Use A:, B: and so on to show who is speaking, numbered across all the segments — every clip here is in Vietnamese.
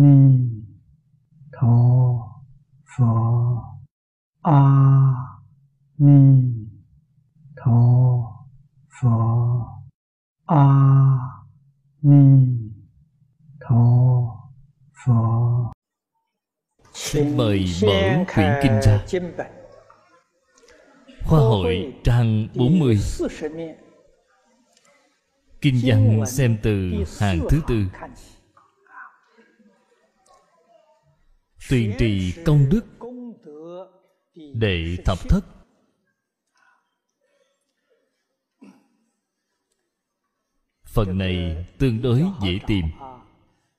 A: ni tho phở a ni tho phở a ni tho phở
B: Xin mời mở quyển kinh ra Khoa hội trang 40 Kinh văn xem từ hàng thứ tư Tuyền trì công đức Đệ thập thất. Phần này tương đối dễ tìm.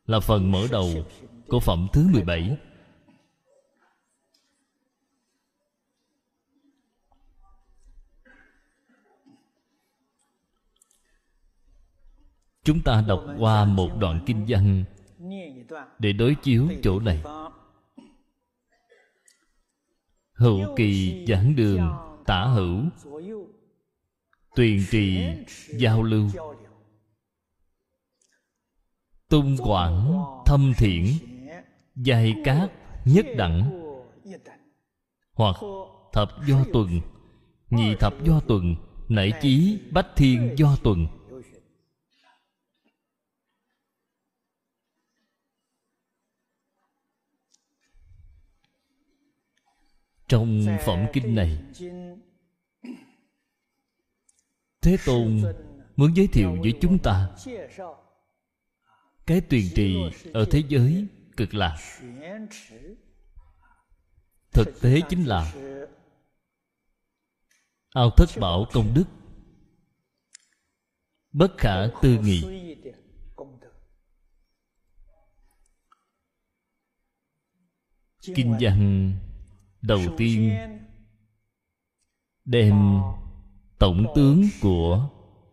B: Là phần mở đầu của phẩm thứ 17 Chúng ta đọc qua một đoạn kinh văn Để đối chiếu chỗ này. Hữu kỳ giảng đường, tả hữu. Tuyền trì, giao lưu. Tung quảng, thâm thiện Giai cát, nhất đẳng. Hoặc thập do tuần, Nhị thập do tuần Nảy chí, bách thiên do tuần. Trong phẩm kinh này. Thế Tôn muốn giới thiệu với chúng ta Cái tuyền trì ở thế giới cực lạc. Thực tế chính là Ao thất bảo công đức. Bất khả tư nghị. Kinh văn đầu tiên. Đem tổng tướng của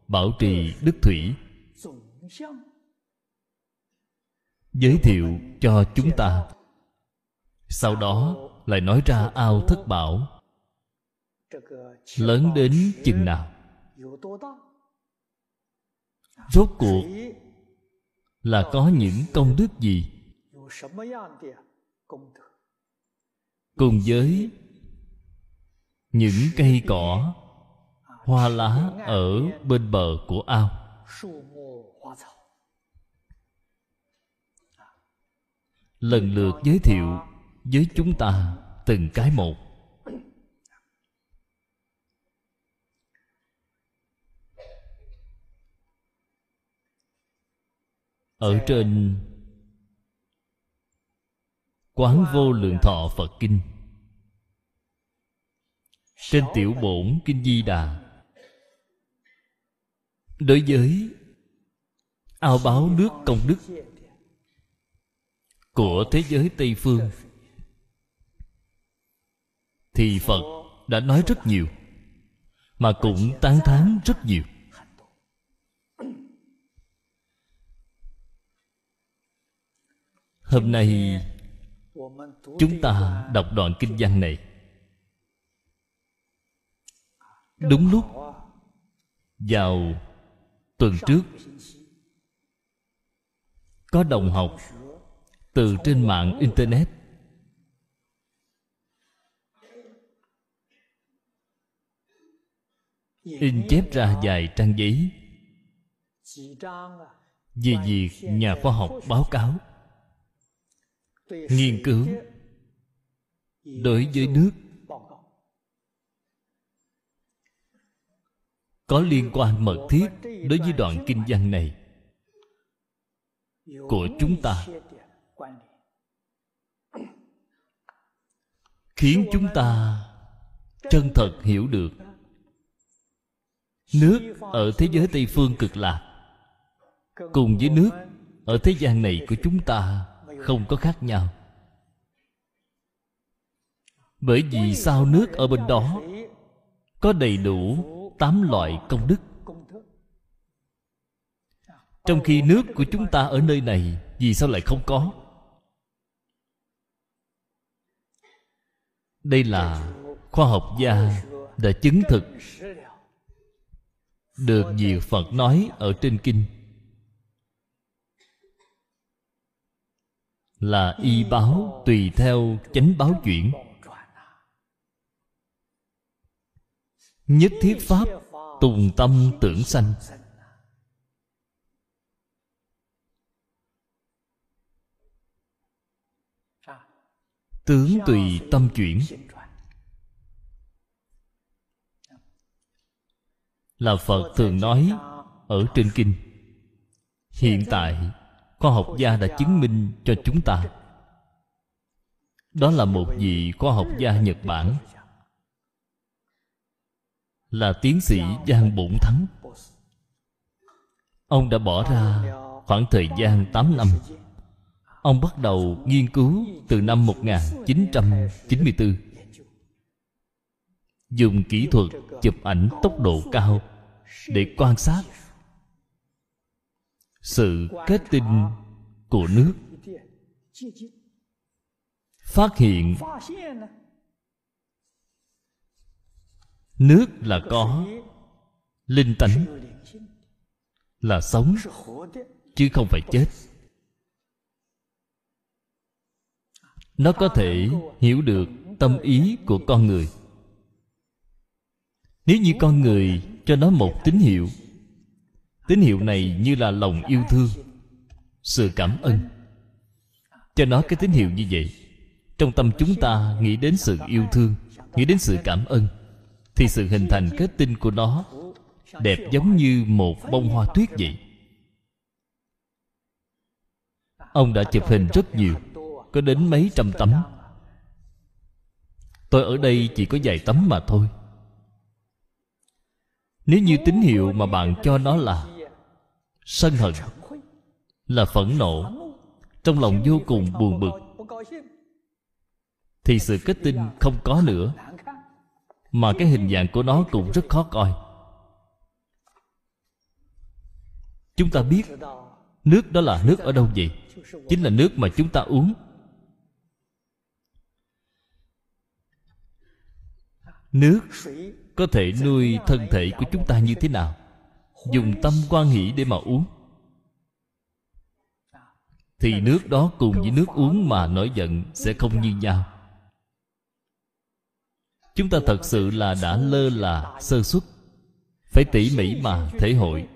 B: bảo trì đức thủy giới thiệu cho chúng ta. Sau đó lại nói ra ao thất bảo. Lớn đến chừng nào? Rốt cuộc là có những công đức gì? Cùng với những cây cỏ, hoa lá ở bên bờ của ao. Lần lượt giới thiệu với chúng ta từng cái một. Ở trên quán vô lượng thọ phật kinh. Trên tiểu bổn kinh di đà, đối với ao báo nước công đức của thế giới tây phương, thì phật đã nói rất nhiều, mà cũng tán thán rất nhiều. Hôm nay chúng ta đọc đoạn kinh văn này. Đúng lúc, vào tuần trước, có đồng học từ trên mạng internet in chép ra vài trang giấy về việc nhà khoa học báo cáo nghiên cứu đối với nước có liên quan mật thiết đối với đoạn kinh văn này của chúng ta, khiến chúng ta chân thật hiểu được nước ở thế giới tây phương cực lạc cùng với nước ở thế gian này của chúng ta không có khác nhau. Bởi vì sao nước ở bên đó có đầy đủ tám loại công đức? Trong khi nước của chúng ta ở nơi này, vì sao lại không có? Đây là khoa học gia đã chứng thực được việc phật nói ở trên kinh. Là y báo tùy theo chánh báo chuyển. Nhất thiết pháp tùng tâm tưởng sanh. Tướng tùy tâm chuyển. Là phật thường nói ở trên kinh, hiện tại khoa học gia đã chứng minh cho chúng ta. Đó là một vị khoa học gia nhật bản. Là tiến sĩ giang bổn thắng. Ông đã bỏ ra khoảng thời gian 8 năm. Ông bắt đầu nghiên cứu từ năm 1994 Dùng kỹ thuật chụp ảnh tốc độ cao Để quan sát sự kết tinh của nước. Phát hiện. Nước là có. Linh tánh Là sống, Chứ không phải chết. Nó có thể hiểu được tâm ý của con người. Nếu như con người cho nó một tín hiệu tín hiệu này như là lòng yêu thương, sự cảm ơn. Cho nó cái tín hiệu như vậy, trong tâm chúng ta nghĩ đến sự yêu thương, nghĩ đến sự cảm ơn, thì sự hình thành kết tinh của nó đẹp giống như một bông hoa tuyết vậy. Ông đã chụp hình rất nhiều, có đến mấy trăm tấm. Tôi ở đây chỉ có vài tấm mà thôi. Nếu như tín hiệu mà bạn cho nó là sân hận là phẫn nộ. Trong lòng vô cùng buồn bực. Thì sự kết tinh không có nữa. Mà cái hình dạng của nó cũng rất khó coi. Chúng ta biết nước đó là nước ở đâu vậy? Chính là nước mà chúng ta uống. Nước có thể nuôi thân thể của chúng ta như thế nào? Dùng tâm quan hỷ để mà uống. Thì nước đó cùng với nước uống mà nổi giận sẽ không như nhau. Chúng ta thật sự là đã lơ là, sơ xuất phải tỉ mỉ mà thể hội.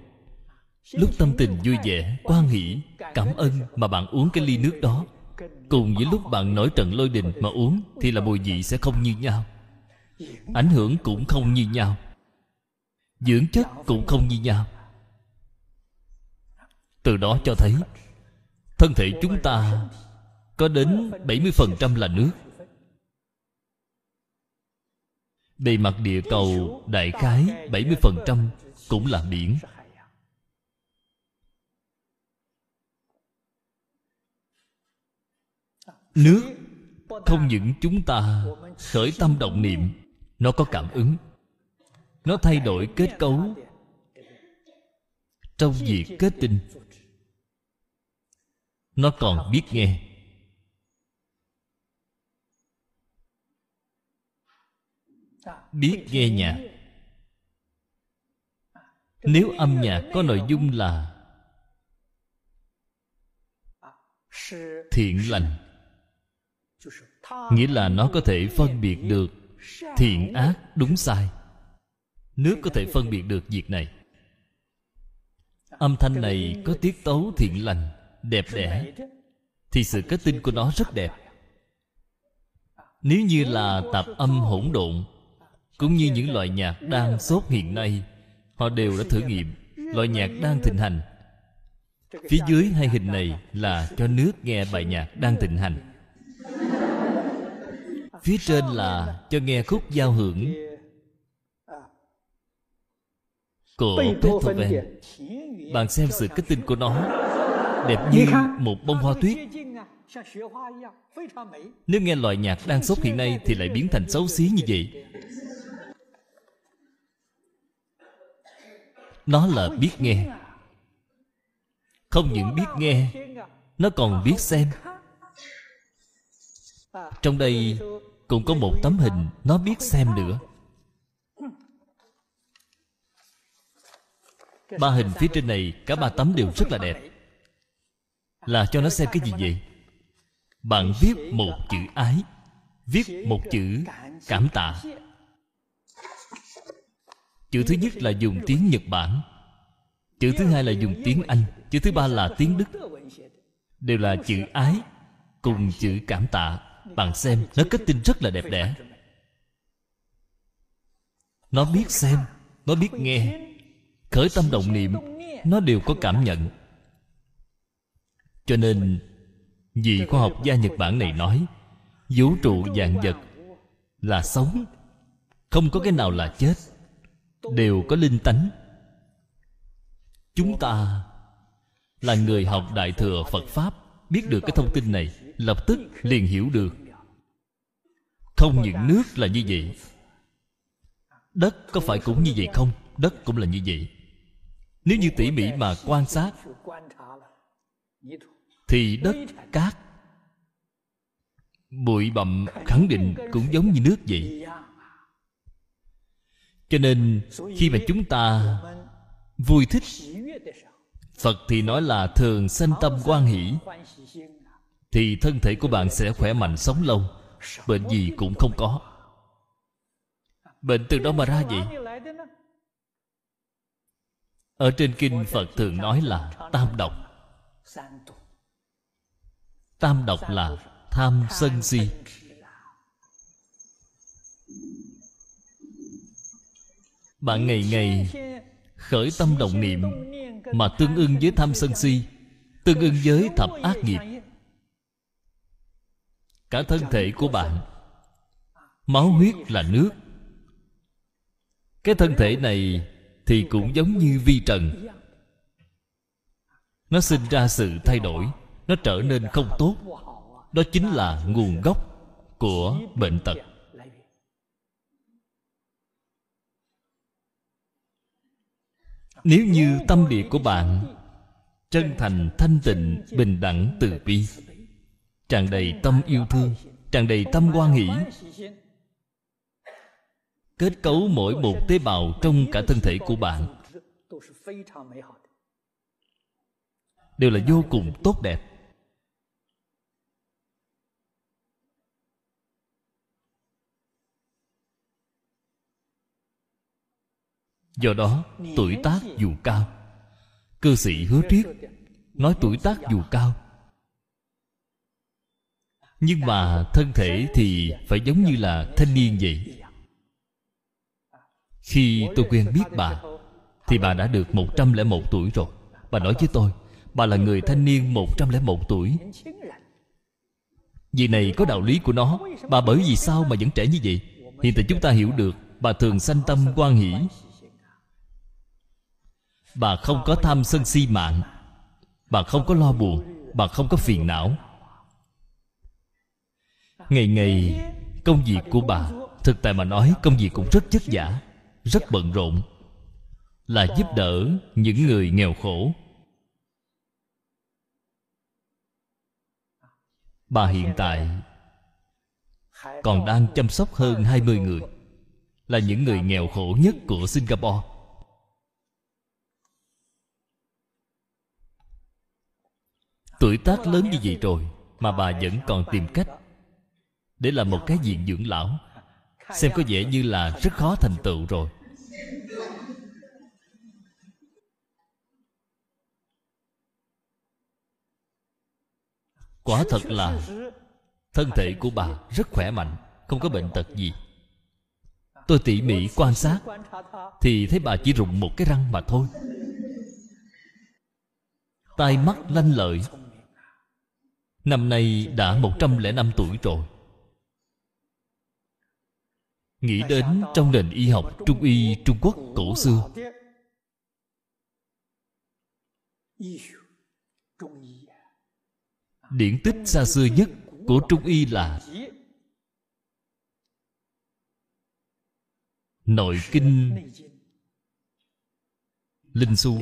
B: Lúc tâm tình vui vẻ quan hỷ cảm ơn mà bạn uống cái ly nước đó. Cùng với lúc bạn nổi trận lôi đình mà uống thì là mùi vị sẽ không như nhau. Ảnh hưởng cũng không như nhau dưỡng chất cũng không như nhau. Từ đó cho thấy, thân thể chúng ta có đến 70% là nước. Bề mặt địa cầu đại khái 70% cũng là biển. Nước không những chúng ta khởi tâm động niệm, nó có cảm ứng nó thay đổi kết cấu trong việc kết tinh. Nó còn biết nghe. Biết nghe nhạc. Nếu âm nhạc có nội dung là thiện lành, nghĩa là nó có thể phân biệt được thiện ác đúng sai nước có thể phân biệt được việc này, âm thanh này có tiết tấu thiện lành, đẹp đẽ, thì sự kết tinh của nó rất đẹp. Nếu như là tạp âm hỗn độn, cũng như những loại nhạc đang sốt hiện nay, họ đều đã thử nghiệm loại nhạc đang thịnh hành. Phía dưới hai hình này là cho nước nghe bài nhạc đang thịnh hành. Phía trên là cho nghe khúc giao hưởng của Beethoven bạn xem sự kết tinh của nó. Đẹp như một bông hoa tuyết. Nếu nghe loại nhạc đang sốt hiện nay thì lại biến thành xấu xí như vậy. Nó là biết nghe. Không những biết nghe nó còn biết xem. Trong đây cũng có một tấm hình nó biết xem nữa ba hình phía trên này, cả ba tấm đều rất là đẹp. Là cho nó xem cái gì vậy? Bạn viết một chữ ái, viết một chữ cảm tạ. Chữ thứ nhất là dùng tiếng nhật bản. Chữ thứ hai là dùng tiếng anh. Chữ thứ ba là tiếng đức. Đều là chữ ái cùng chữ cảm tạ. Bạn xem, nó kết tinh rất là đẹp đẽ. Nó biết xem, nó biết nghe khởi tâm động niệm, nó đều có cảm nhận. Cho nên, vị khoa học gia nhật bản này nói, vũ trụ dạng vật là sống, không có cái nào là chết, đều có linh tánh. Chúng ta là người học đại thừa phật pháp, biết được cái thông tin này, lập tức liền hiểu được. Không những nước là như vậy, đất có phải cũng như vậy không? Đất cũng là như vậy nếu như tỉ mỉ mà quan sát, thì đất cát, bụi bặm khẳng định cũng giống như nước vậy. Cho nên khi mà chúng ta vui thích, phật thì nói là thường sanh tâm quan hỷ, thì thân thể của bạn sẽ khỏe mạnh sống lâu, bệnh gì cũng không có. Bệnh từ đâu mà ra vậy? Ở trên kinh phật thường nói là tam độc. Tam độc là tham sân si. Bạn ngày ngày khởi tâm động niệm mà tương ưng với tham sân si, tương ưng với thập ác nghiệp. Cả thân thể của bạn, máu huyết là nước. Cái thân thể này thì cũng giống như vi trần. Nó sinh ra sự thay đổi, nó trở nên không tốt. Đó chính là nguồn gốc của bệnh tật. Nếu như tâm địa của bạn chân thành, thanh tịnh, bình đẳng, từ bi, tràn đầy tâm yêu thương, tràn đầy tâm quan hỷ kết cấu mỗi một tế bào trong cả thân thể của bạn. Đều là vô cùng tốt đẹp. Do đó, tuổi tác dù cao cư sĩ hứa triết nói tuổi tác dù cao. Nhưng mà thân thể thì phải giống như là thanh niên vậy khi tôi quen biết bà, thì bà đã được 101 tuổi rồi. Bà nói với tôi, bà là người thanh niên 101 tuổi. Vì này có đạo lý của nó. Bà bởi vì sao mà vẫn trẻ như vậy? Hiện tại chúng ta hiểu được, Bà thường sanh tâm quan hỷ. Bà không có tham sân si mạng. Bà không có lo buồn. Bà không có phiền não. Ngày ngày, Công việc của bà, Thực tại mà nói, công việc cũng rất chất giả rất bận rộn, Là giúp đỡ những người nghèo khổ. Bà hiện tại Còn đang chăm sóc hơn 20 người, Là những người nghèo khổ nhất của Singapore. Tuổi tác lớn như vậy rồi Mà bà vẫn còn tìm cách Để làm một cái diện dưỡng lão. Xem có vẻ như là rất khó thành tựu rồi. Quả thật là Thân thể của bà rất khỏe mạnh Không có bệnh tật gì. Tôi tỉ mỉ quan sát Thì thấy bà chỉ rụng một cái răng mà thôi. Tai mắt lanh lợi. Năm nay đã 105 tuổi rồi Nghĩ đến trong nền y học Trung y Trung Quốc cổ xưa. Điển tích xa xưa nhất của Trung y là Nội kinh Linh Xu.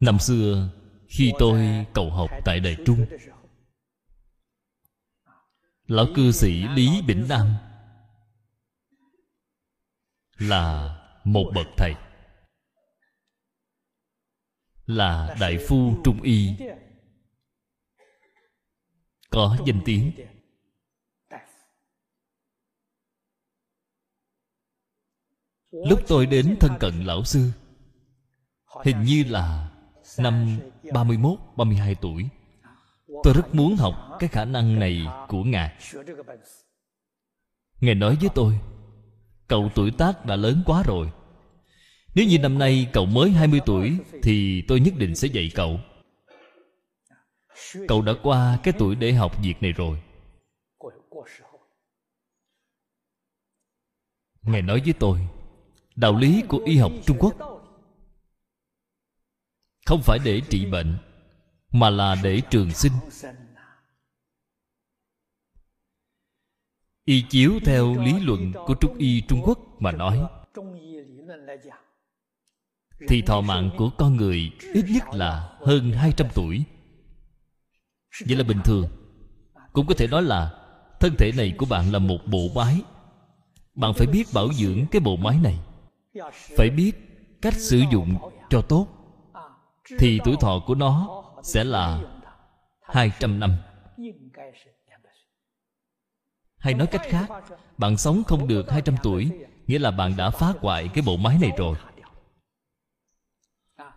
B: Năm xưa, Khi tôi cầu học tại đài Trung Lão cư sĩ Lý Bỉnh Nam Là một bậc thầy. Là đại phu trung y. Có danh tiếng. Lúc tôi đến thân cận lão sư hình như là năm 31, 32 tuổi. Tôi rất muốn học cái khả năng này của Ngài. Ngài nói với tôi, Cậu tuổi tác đã lớn quá rồi. Nếu như năm nay cậu mới 20 tuổi Thì tôi nhất định sẽ dạy cậu. Cậu đã qua cái tuổi để học việc này rồi. Ngài nói với tôi, Đạo lý của y học Trung Quốc Không phải để trị bệnh mà là để trường sinh. Y chiếu theo lý luận của Trung Y Trung Quốc mà nói, Thì thọ mạng của con người ít nhất là hơn 200 tuổi. Vậy là bình thường. Cũng có thể nói là Thân thể này của bạn là một bộ máy. Bạn phải biết bảo dưỡng cái bộ máy này. Phải biết cách sử dụng cho tốt. Thì tuổi thọ của nó sẽ là 200 năm. Hay nói cách khác, Bạn sống không được 200 tuổi, Nghĩa là bạn đã phá hoại cái bộ máy này rồi.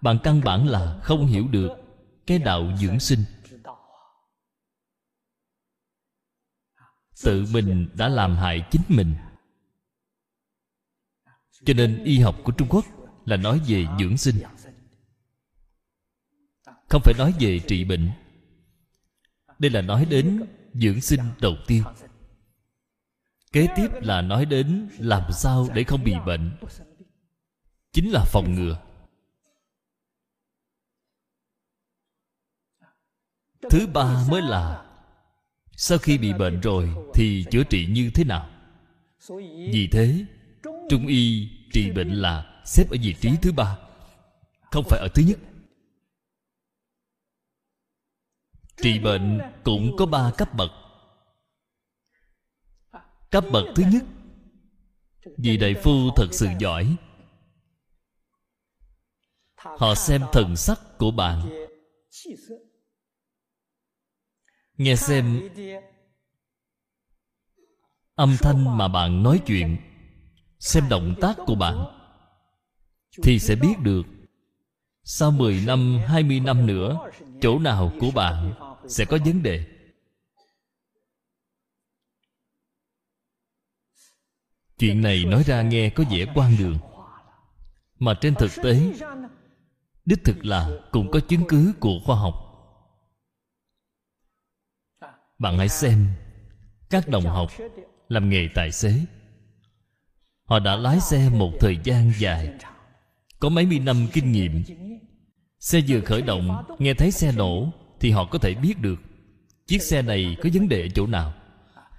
B: Bạn căn bản là không hiểu được Cái đạo dưỡng sinh. Tự mình đã làm hại chính mình. Cho nên y học của Trung Quốc Là nói về dưỡng sinh. Không phải nói về trị bệnh. Đây là nói đến dưỡng sinh đầu tiên. Kế tiếp là nói đến làm sao để không bị bệnh. Chính là phòng ngừa. Thứ ba mới là, sau khi bị bệnh rồi thì chữa trị như thế nào? Vì thế, trung y trị bệnh là xếp ở vị trí thứ ba, không phải ở thứ nhất. Trị bệnh cũng có ba cấp bậc. Cấp bậc thứ nhất vị đại phu thật sự giỏi. Họ xem thần sắc của bạn. Nghe xem âm thanh mà bạn nói chuyện xem động tác của bạn thì sẽ biết được sau 10 năm, 20 năm nữa Chỗ nào của bạn sẽ có vấn đề. Chuyện này nói ra nghe có vẻ quan đường. Mà trên thực tế, đích thực là cũng có chứng cứ của khoa học. Bạn hãy xem các đồng học làm nghề tài xế. Họ đã lái xe một thời gian dài, có mấy mươi năm kinh nghiệm. Xe vừa khởi động, nghe thấy xe nổ thì họ có thể biết được chiếc xe này có vấn đề ở chỗ nào.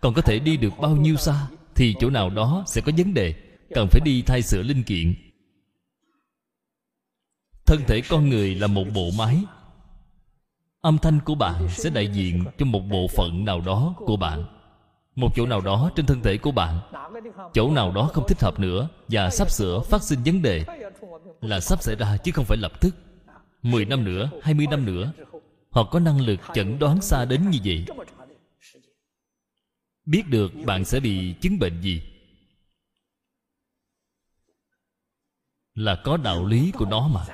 B: Còn có thể đi được bao nhiêu xa thì chỗ nào đó sẽ có vấn đề cần phải đi thay sửa linh kiện. Thân thể con người là một bộ máy. Âm thanh của bạn sẽ đại diện cho một bộ phận nào đó của bạn. Một chỗ nào đó trên thân thể của bạn chỗ nào đó không thích hợp nữa và sắp sửa phát sinh vấn đề là sắp xảy ra chứ không phải lập tức. 10 năm nữa, 20 năm nữa Họ có năng lực chẩn đoán xa đến như vậy. Biết được bạn sẽ bị chứng bệnh gì? Là có đạo lý của nó mà.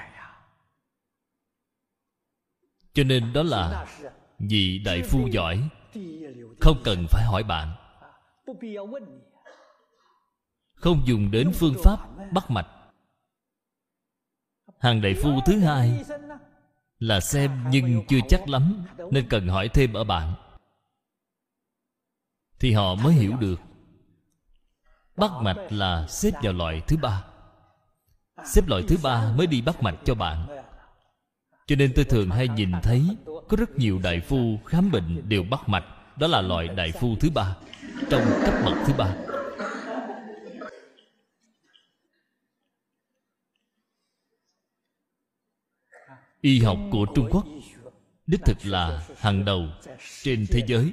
B: Cho nên đó là vị đại phu giỏi. Không cần phải hỏi bạn. Không dùng đến phương pháp bắt mạch. Hàng đại phu thứ hai là xem nhưng chưa chắc lắm, nên cần hỏi thêm ở bạn. Thì họ mới hiểu được. Bắt mạch là xếp vào loại thứ ba. Xếp loại thứ ba mới đi bắt mạch cho bạn. Cho nên tôi thường hay nhìn thấy có rất nhiều đại phu khám bệnh đều bắt mạch. Đó là loại đại phu thứ ba, trong cấp bậc thứ ba. Y học của trung quốc, đích thực là hàng đầu trên thế giới.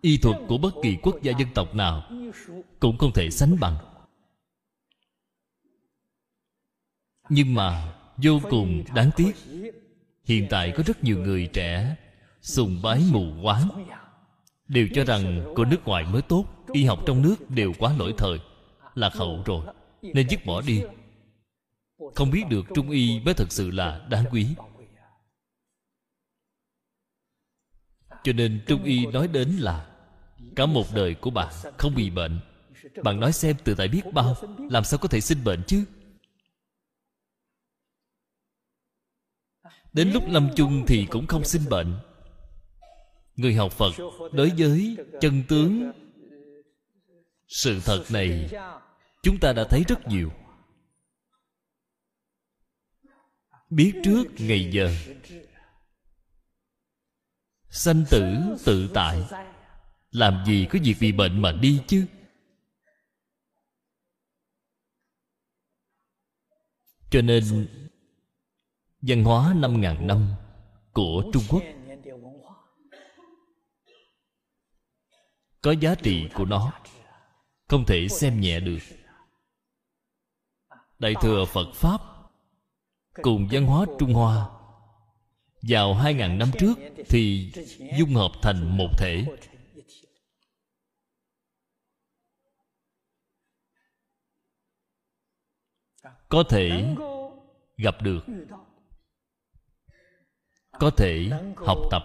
B: Y thuật của bất kỳ quốc gia dân tộc nào cũng không thể sánh bằng. Nhưng mà vô cùng đáng tiếc, hiện tại có rất nhiều người trẻ sùng bái mù quáng, đều cho rằng của nước ngoài mới tốt, y học trong nước đều quá lỗi thời lạc hậu rồi, nên dứt bỏ đi không biết được trung y mới thật sự là đáng quý. Cho nên trung y nói đến là, cả một đời của bạn không bị bệnh. Bạn nói xem từ tại biết bao, làm sao có thể sinh bệnh chứ? Đến lúc lâm chung thì cũng không sinh bệnh. Người học phật đối với chân tướng sự thật này, chúng ta đã thấy rất nhiều. Biết trước ngày giờ. Sanh tử tự tại, làm gì có việc bị bệnh mà đi chứ? Cho nên, văn hóa năm ngàn năm của trung quốc có giá trị của nó, không thể xem nhẹ được. Đại thừa phật pháp cùng văn hóa trung hoa. Vào hai ngàn năm trước thì dung hợp thành một thể. Có thể gặp được. Có thể học tập.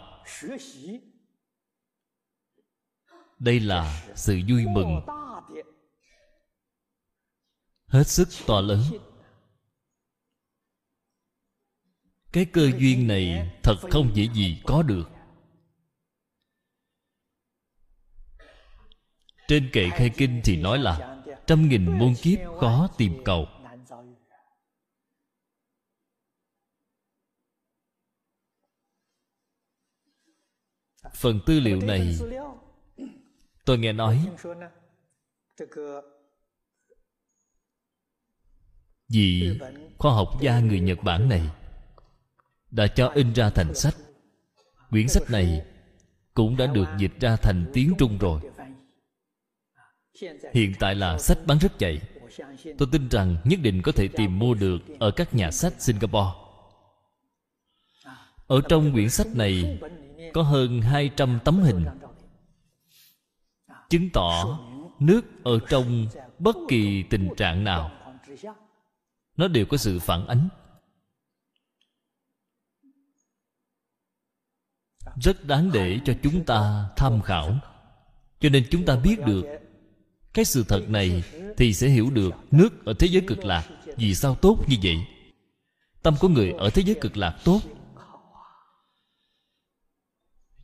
B: Đây là sự vui mừng. Hết sức to lớn. Cái cơ duyên này thật không dễ gì có được. Trên kệ khai kinh thì nói là, trăm nghìn muôn kiếp khó tìm cầu. Phần tư liệu này, tôi nghe nói vị khoa học gia người nhật bản này đã cho in ra thành sách. Quyển sách này cũng đã được dịch ra thành tiếng trung rồi. Hiện tại là sách bán rất chạy tôi tin rằng nhất định có thể tìm mua được ở các nhà sách singapore. Ở trong quyển sách này có hơn 200 tấm hình, chứng tỏ nước ở trong bất kỳ tình trạng nào. Nó đều có sự phản ánh. Rất đáng để cho chúng ta tham khảo. Cho nên chúng ta biết được cái sự thật này thì sẽ hiểu được nước ở thế giới cực lạc vì sao tốt như vậy. Tâm của người ở thế giới cực lạc tốt.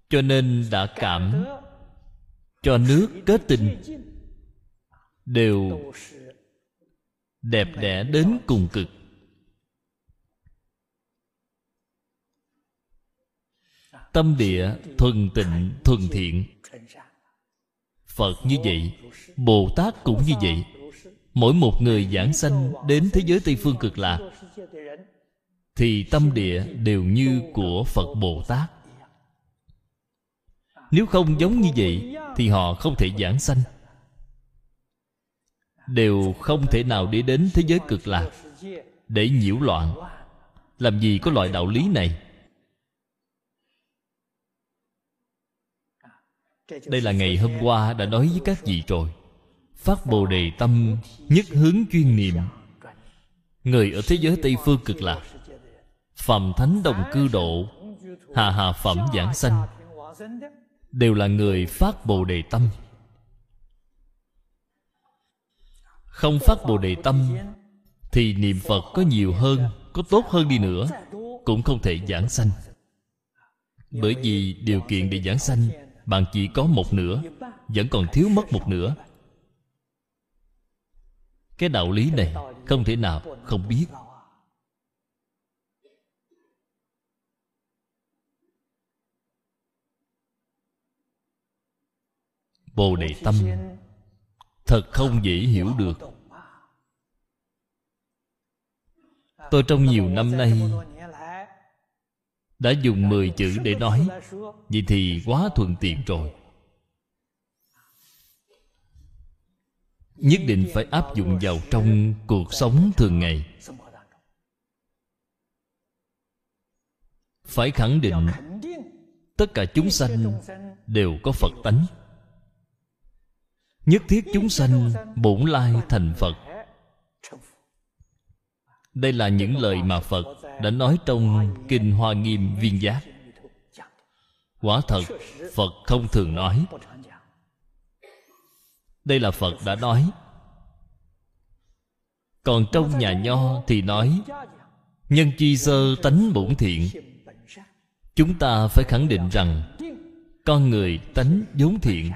B: Cho nên đã cảm cho nước kết tình đều đẹp đẽ đến cùng cực. Tâm địa thuần tịnh, thuần thiện. Phật như vậy bồ tát cũng như vậy. Mỗi một người giảng sanh đến thế giới tây phương cực lạc, thì tâm địa đều như của phật bồ tát nếu không giống như vậy, thì họ không thể giảng sanh. Đều không thể nào đi đến thế giới cực lạc để nhiễu loạn. Làm gì có loại đạo lý này? Đây là ngày hôm qua đã nói với các vị rồi. Phát bồ đề tâm nhất hướng chuyên niệm. Người ở thế giới tây phương cực lạc. Phẩm thánh đồng cư độ. Hạ hạ phẩm giảng sanh. Đều là người phát bồ đề tâm. Không phát bồ đề tâm thì niệm phật có nhiều hơn có tốt hơn đi nữa cũng không thể giảng sanh. Bởi vì điều kiện để giảng sanh bạn chỉ có một nửa, vẫn còn thiếu mất một nửa. Cái đạo lý này không thể nào không biết. Bồ đề tâm thật không dễ hiểu được. Tôi trong nhiều năm nay đã dùng 10 chữ để nói. Vậy thì quá thuận tiện rồi. Nhất định phải áp dụng vào trong cuộc sống thường ngày. Phải khẳng định, tất cả chúng sanh đều có phật tánh. Nhất thiết chúng sanh bổn lai thành phật đây là những lời mà phật đã nói trong kinh hoa nghiêm viên giác. Quả thật, phật không thường nói. Đây là phật đã nói. Còn trong nhà nho thì nói, nhân chi sơ tánh bổn thiện. Chúng ta phải khẳng định rằng, con người tánh vốn thiện.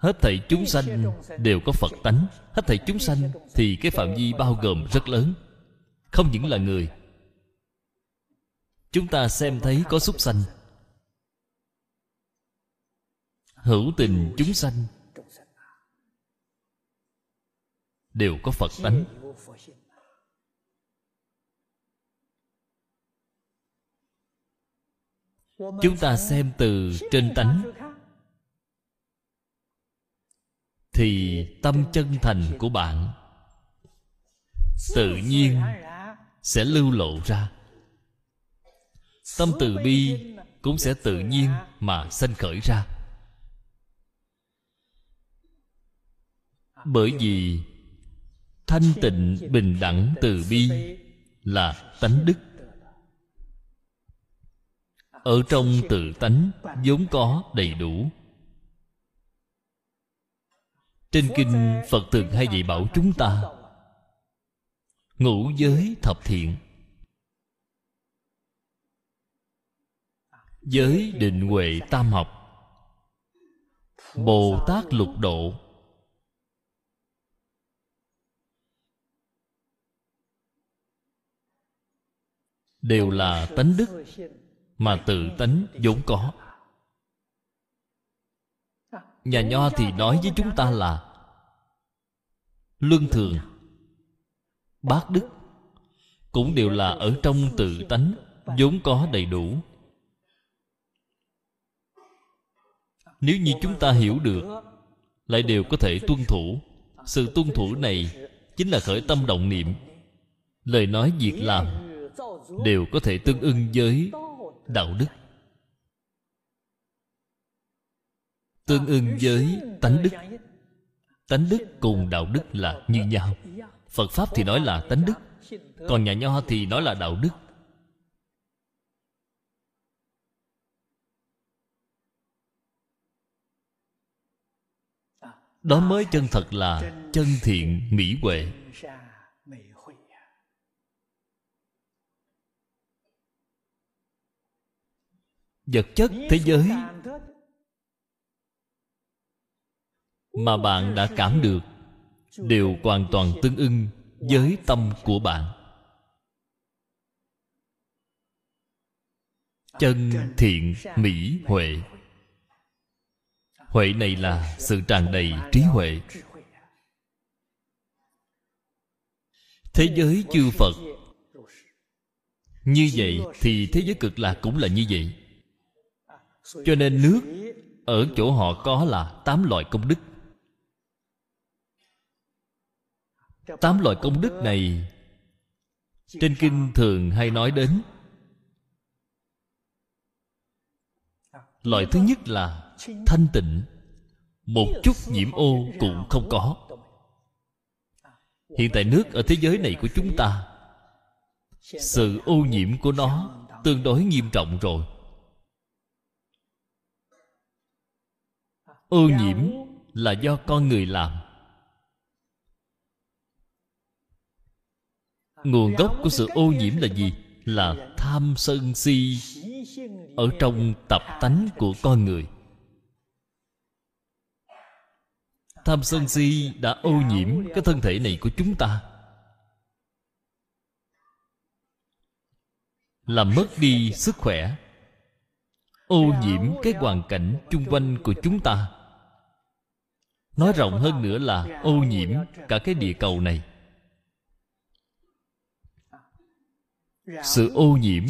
B: Hết thảy chúng sanh đều có phật tánh. Hết thảy chúng sanh thì cái phạm vi bao gồm rất lớn. Không những là người. Chúng ta xem thấy có súc sanh. Hữu tình chúng sanh đều có phật tánh. Chúng ta xem từ trên tánh. Thì tâm chân thành của bạn tự nhiên sẽ lưu lộ ra. Tâm từ bi cũng sẽ tự nhiên mà sanh khởi ra. Bởi vì thanh tịnh bình đẳng từ bi là tánh đức. Ở trong tự tánh vốn có đầy đủ trên kinh phật thường hay dạy bảo chúng ta ngũ giới thập thiện. Giới định huệ tam học bồ tát lục độ. Đều là tánh đức mà tự tánh vốn có nhà nho thì nói với chúng ta là luân thường bát đức, cũng đều là ở trong tự tánh, vốn có đầy đủ. Nếu như chúng ta hiểu được, lại đều có thể tuân thủ. Sự tuân thủ này chính là khởi tâm động niệm. Lời nói việc làm đều có thể tương ưng với đạo đức. Tương ưng với tánh đức. Tánh đức cùng đạo đức là như nhau. Phật pháp thì nói là tánh đức, còn nhà nho thì nói là đạo đức. Đó mới chân thật là chân thiện mỹ huệ. Vật chất thế giới mà bạn đã cảm được đều hoàn toàn tương ưng với tâm của bạn. Chân thiện mỹ huệ. Huệ này là sự tràn đầy trí huệ. Thế giới chư phật. Như vậy thì thế giới cực lạc cũng là như vậy. Cho nên nước ở chỗ họ có là tám loại công đức. Tám loại công đức này trên kinh thường hay nói đến? Loại thứ nhất là thanh tịnh. Một chút nhiễm ô cũng không có. Hiện tại nước ở thế giới này của chúng ta, sự ô nhiễm của nó tương đối nghiêm trọng rồi. Ô nhiễm là do con người làm. Nguồn gốc của sự ô nhiễm là gì? Là tham sân si ở trong tập tánh của con người. Tham sân si đã ô nhiễm cái thân thể này của chúng ta. Làm mất đi sức khỏe, ô nhiễm cái hoàn cảnh chung quanh của chúng ta. Nói rộng hơn nữa là ô nhiễm cả cái địa cầu này. Sự ô nhiễm.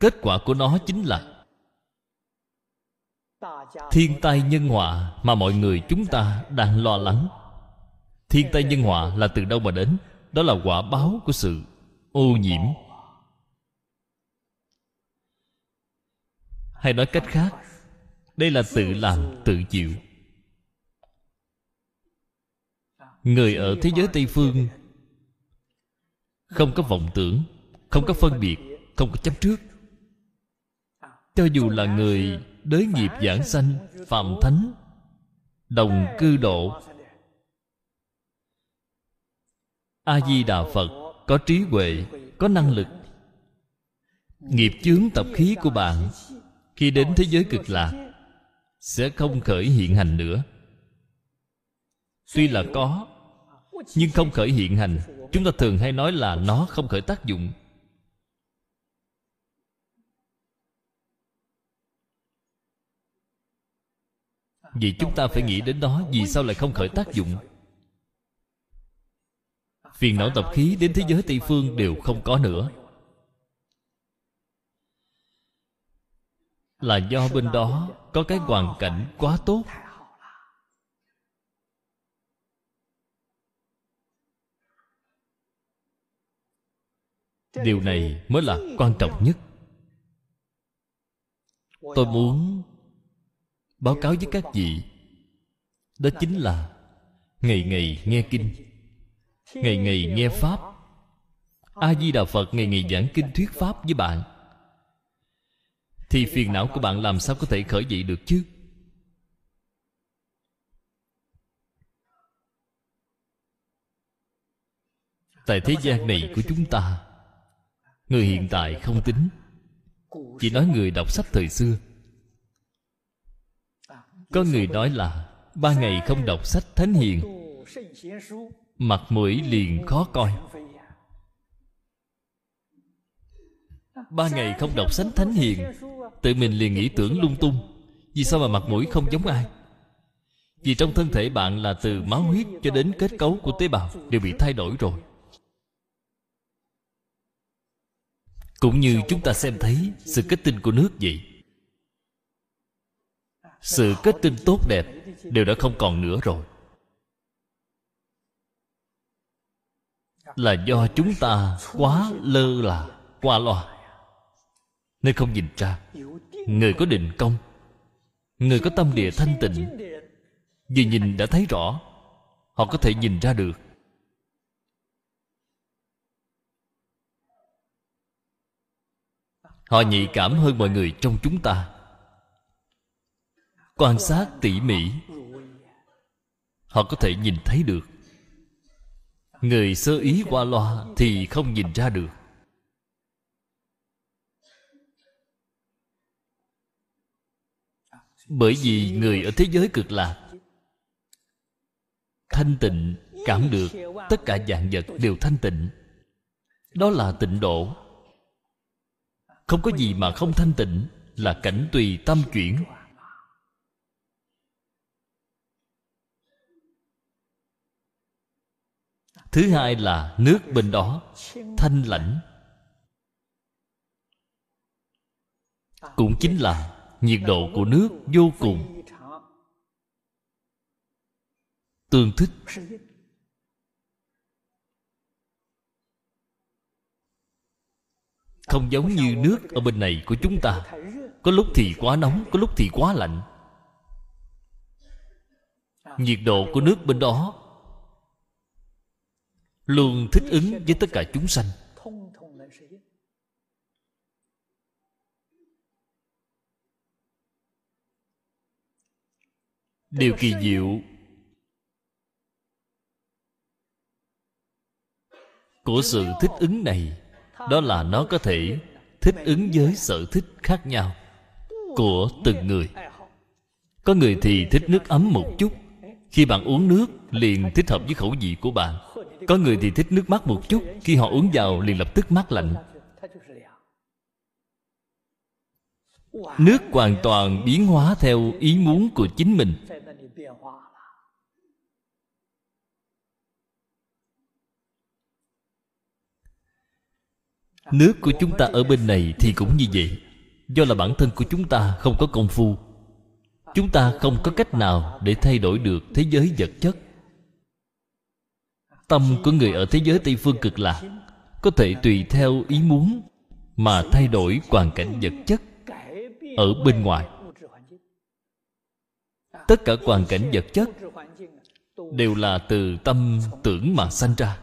B: Kết quả của nó chính là thiên tai nhân họa mà mọi người chúng ta đang lo lắng. Thiên tai nhân họa là từ đâu mà đến? Đó là quả báo của sự ô nhiễm. Hay nói cách khác, đây là tự làm, tự chịu. Người ở thế giới tây phương không có vọng tưởng không có phân biệt, không có chấp trước. Cho dù là người đới nghiệp giảng sanh phạm thánh, đồng cư độ, a di đà phật có trí huệ, có năng lực. Nghiệp chướng tập khí của bạn khi đến thế giới cực lạc sẽ không khởi hiện hành nữa. Tuy là có, nhưng không khởi hiện hành. Chúng ta thường hay nói là nó không khởi tác dụng. Vì chúng ta phải nghĩ đến nó vì sao lại không khởi tác dụng? Phiền não tập khí đến thế giới tây phương đều không có nữa. Là do bên đó có cái hoàn cảnh quá tốt. Điều này mới là quan trọng nhất. Tôi muốn báo cáo với các vị. Đó chính là ngày ngày nghe kinh. Ngày ngày nghe pháp. A di đà phật ngày ngày giảng kinh thuyết pháp với bạn. Thì phiền não của bạn làm sao có thể khởi dậy được chứ? Tại thế gian này của chúng ta, người hiện tại không tính. Chỉ nói người đọc sách thời xưa có người nói là ba ngày không đọc sách thánh hiền, mặt mũi liền khó coi. Ba ngày không đọc sách thánh hiền, tự mình liền nghĩ tưởng lung tung. Vì sao mà mặt mũi không giống ai? Vì trong thân thể bạn là từ máu huyết cho đến kết cấu của tế bào đều bị thay đổi rồi. Cũng như chúng ta xem thấy sự kết tinh của nước vậy sự kết tinh tốt đẹp đều đã không còn nữa rồi. Là do chúng ta quá lơ là qua loa nên không nhìn ra. Người có định công. Người có tâm địa thanh tịnh. Vì nhìn đã thấy rõ, họ có thể nhìn ra được. Họ nhạy cảm hơn mọi người trong chúng ta quan sát tỉ mỉ. Họ có thể nhìn thấy được. Người sơ ý qua loa thì không nhìn ra được. Bởi vì người ở thế giới cực lạc, thanh tịnh, cảm được tất cả dạng vật đều thanh tịnh. Đó là tịnh độ. Không có gì mà không thanh tịnh là cảnh tùy tâm chuyển. Thứ hai là nước bên đó, thanh lãnh cũng chính là nhiệt độ của nước vô cùng. Tương thích. Không giống như nước ở bên này của chúng ta. Có lúc thì quá nóng, có lúc thì quá lạnh. Nhiệt độ của nước bên đó luôn thích ứng với tất cả chúng sanh. Điều kỳ diệu, của sự thích ứng này, đó là nó có thể thích ứng với sở thích khác nhau của từng người. Có người thì thích nước ấm một chút. Khi bạn uống nước, liền thích hợp với khẩu vị của bạn có người thì thích nước mát một chút, khi họ uống vào liền lập tức mát lạnh. Nước hoàn toàn biến hóa theo ý muốn của chính mình. Nước của chúng ta ở bên này thì cũng như vậy. Do là bản thân của chúng ta không có công phu, chúng ta không có cách nào để thay đổi được thế giới vật chất tâm của người ở thế giới tây phương cực lạc có thể tùy theo ý muốn mà thay đổi hoàn cảnh vật chất ở bên ngoài. Tất cả hoàn cảnh vật chất đều là từ tâm tưởng mà sanh ra,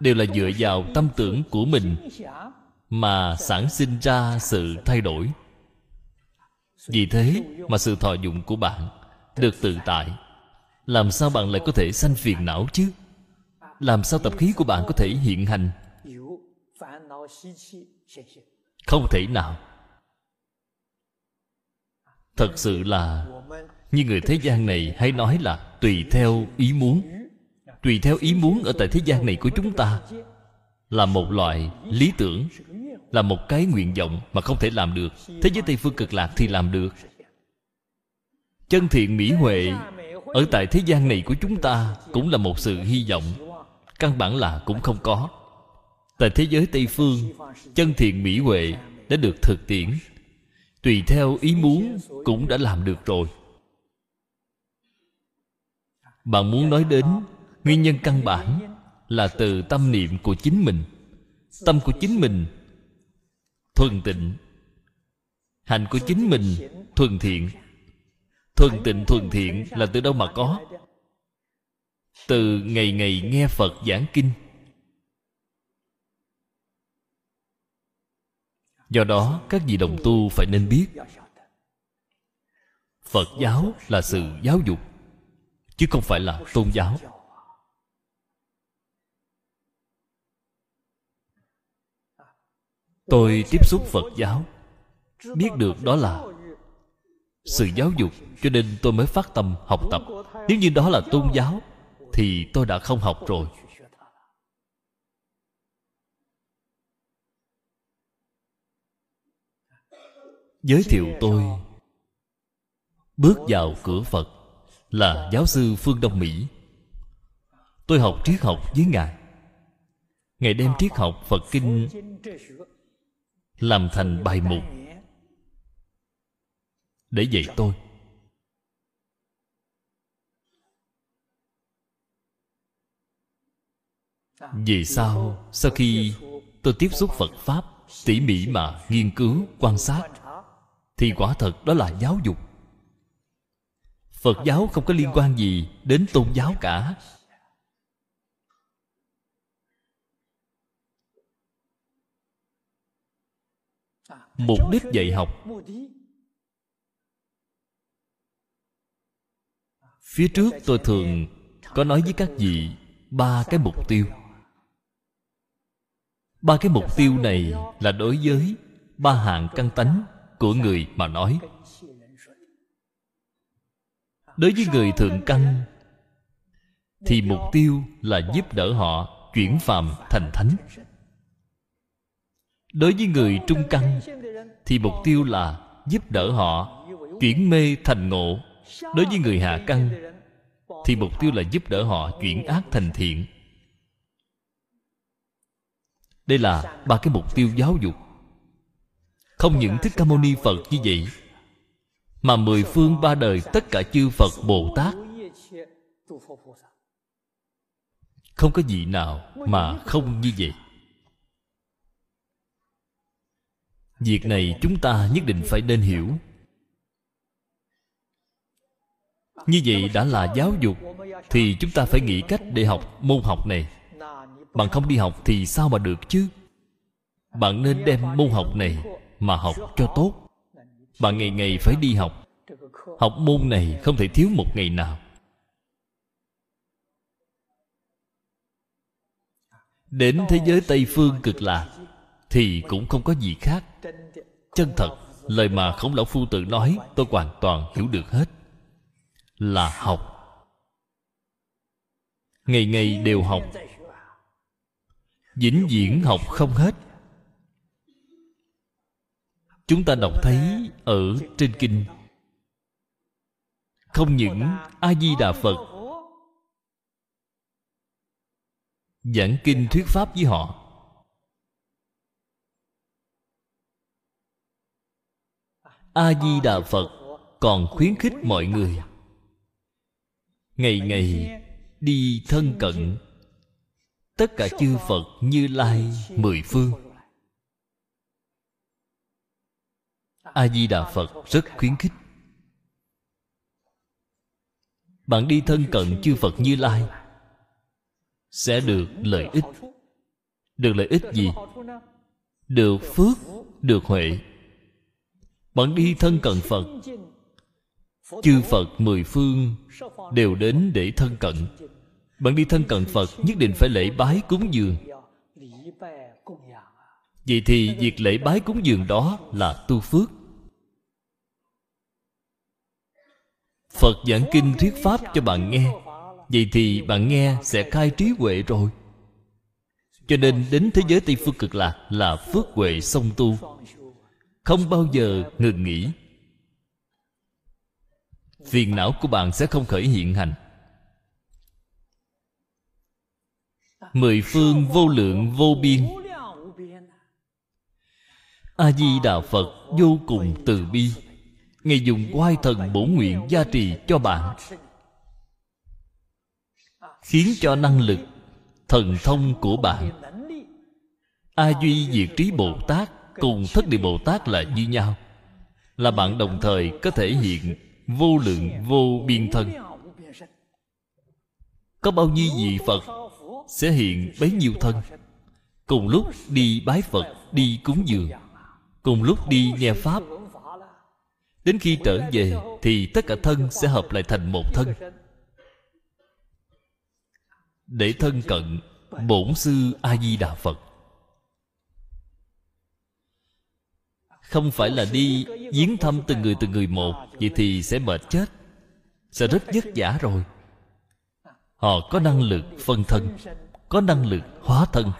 B: đều là dựa vào tâm tưởng của mình mà sản sinh ra sự thay đổi. Vì thế mà sự thọ dụng của bạn được tự tại làm sao bạn lại có thể sanh phiền não chứ? Làm sao tập khí của bạn có thể hiện hành? Không thể nào. Thật sự là, như người thế gian này hay nói là tùy theo ý muốn. Tùy theo ý muốn ở tại thế gian này của chúng ta là một loại lý tưởng, là một cái nguyện vọng mà không thể làm được. Thế giới tây phương cực lạc thì làm được. Chân thiện mỹ huệ ở tại thế gian này của chúng ta cũng là một sự hy vọng. Căn bản là cũng không có. Tại thế giới tây phương, chân thiện mỹ huệ đã được thực tiễn. Tùy theo ý muốn cũng đã làm được rồi. Bạn muốn nói đến nguyên nhân căn bản là từ tâm niệm của chính mình. Tâm của chính mình thuần tịnh. Hành của chính mình thuần thiện thuần tịnh thuần thiện là từ đâu mà có? Từ ngày ngày nghe phật giảng kinh. Do đó, các vị đồng tu phải nên biết, phật giáo là sự giáo dục, chứ không phải là tôn giáo. Tôi tiếp xúc phật giáo, biết được đó là sự giáo dục cho nên tôi mới phát tâm học tập. Nếu như đó là tôn giáo, thì tôi đã không học rồi. Giới thiệu tôi. Bước vào cửa phật là giáo sư phương đông mỹ. Tôi học triết học với ngài. Ngài đem triết học phật kinh làm thành bài mục để dạy tôi. Vì sao? Sau khi tôi tiếp xúc phật pháp, tỉ mỉ mà nghiên cứu, quan sát, thì quả thật đó là giáo dục. Phật giáo không có liên quan gì đến tôn giáo cả. Mục đích dạy học. Phía trước tôi thường có nói với các vị ba cái mục tiêu ba cái mục tiêu này là đối với ba hạng căn tánh của người mà nói. Đối với người thượng căn, thì mục tiêu là giúp đỡ họ chuyển phàm thành thánh. Đối với người trung căn, thì mục tiêu là giúp đỡ họ chuyển mê thành ngộ. Đối với người hạ căn, thì mục tiêu là giúp đỡ họ chuyển ác thành thiện đây là ba cái mục tiêu giáo dục. Không những thích ca mâu ni phật như vậy, mà mười phương ba đời tất cả chư phật bồ tát. Không có gì nào mà không như vậy. Việc này chúng ta nhất định phải nên hiểu. Như vậy đã là giáo dục, thì chúng ta phải nghĩ cách để học môn học này bạn không đi học thì sao mà được chứ? Bạn nên đem môn học này mà học cho tốt. Bạn ngày ngày phải đi học. Học môn này không thể thiếu một ngày nào. Đến thế giới tây phương cực lạc thì cũng không có gì khác. Chân thật, lời mà khổng lão phu tự nói, tôi hoàn toàn hiểu được hết. Là học. Ngày ngày đều học vĩnh viễn học không hết. Chúng ta đọc thấy ở trên kinh. Không những a di đà phật giảng kinh thuyết pháp với họ, a di đà phật còn khuyến khích mọi người ngày ngày đi thân cận tất cả chư phật như lai, mười phương. A di đà phật rất khuyến khích. Bạn đi thân cận chư phật như lai sẽ được lợi ích. Được lợi ích gì? Được phước, được huệ. Bạn đi thân cận phật, chư phật mười phương đều đến để thân cận bạn đi thân cận phật, nhất định phải lễ bái cúng dường. Vậy thì việc lễ bái cúng dường đó là tu phước. Phật giảng kinh thuyết pháp cho bạn nghe. Vậy thì bạn nghe sẽ khai trí huệ rồi. Cho nên đến thế giới tây phương cực lạc là phước huệ song tu. Không bao giờ ngừng nghỉ. Phiền não của bạn sẽ không khởi hiện hành. Mười phương vô lượng vô biên. A di đà phật vô cùng từ bi. Ngài dùng quai thần bổ nguyện gia trì cho bạn. Khiến cho năng lực, thần thông của bạn. A duy diệt trí bồ tát cùng thất địa bồ tát là như nhau. Là bạn đồng thời có thể hiện vô lượng vô biên thân. Có bao nhiêu vị phật sẽ hiện bấy nhiêu thân. Cùng lúc đi bái phật, đi cúng dường. Cùng lúc đi nghe pháp. Đến khi trở về thì tất cả thân sẽ hợp lại thành một thân. Để thân cận, bổn sư a di đà phật. Không phải là đi viếng thăm từng người từng người một, vậy thì sẽ mệt chết. Sẽ rất vất vả rồi họ có năng lực phân thân, có năng lực hóa thân.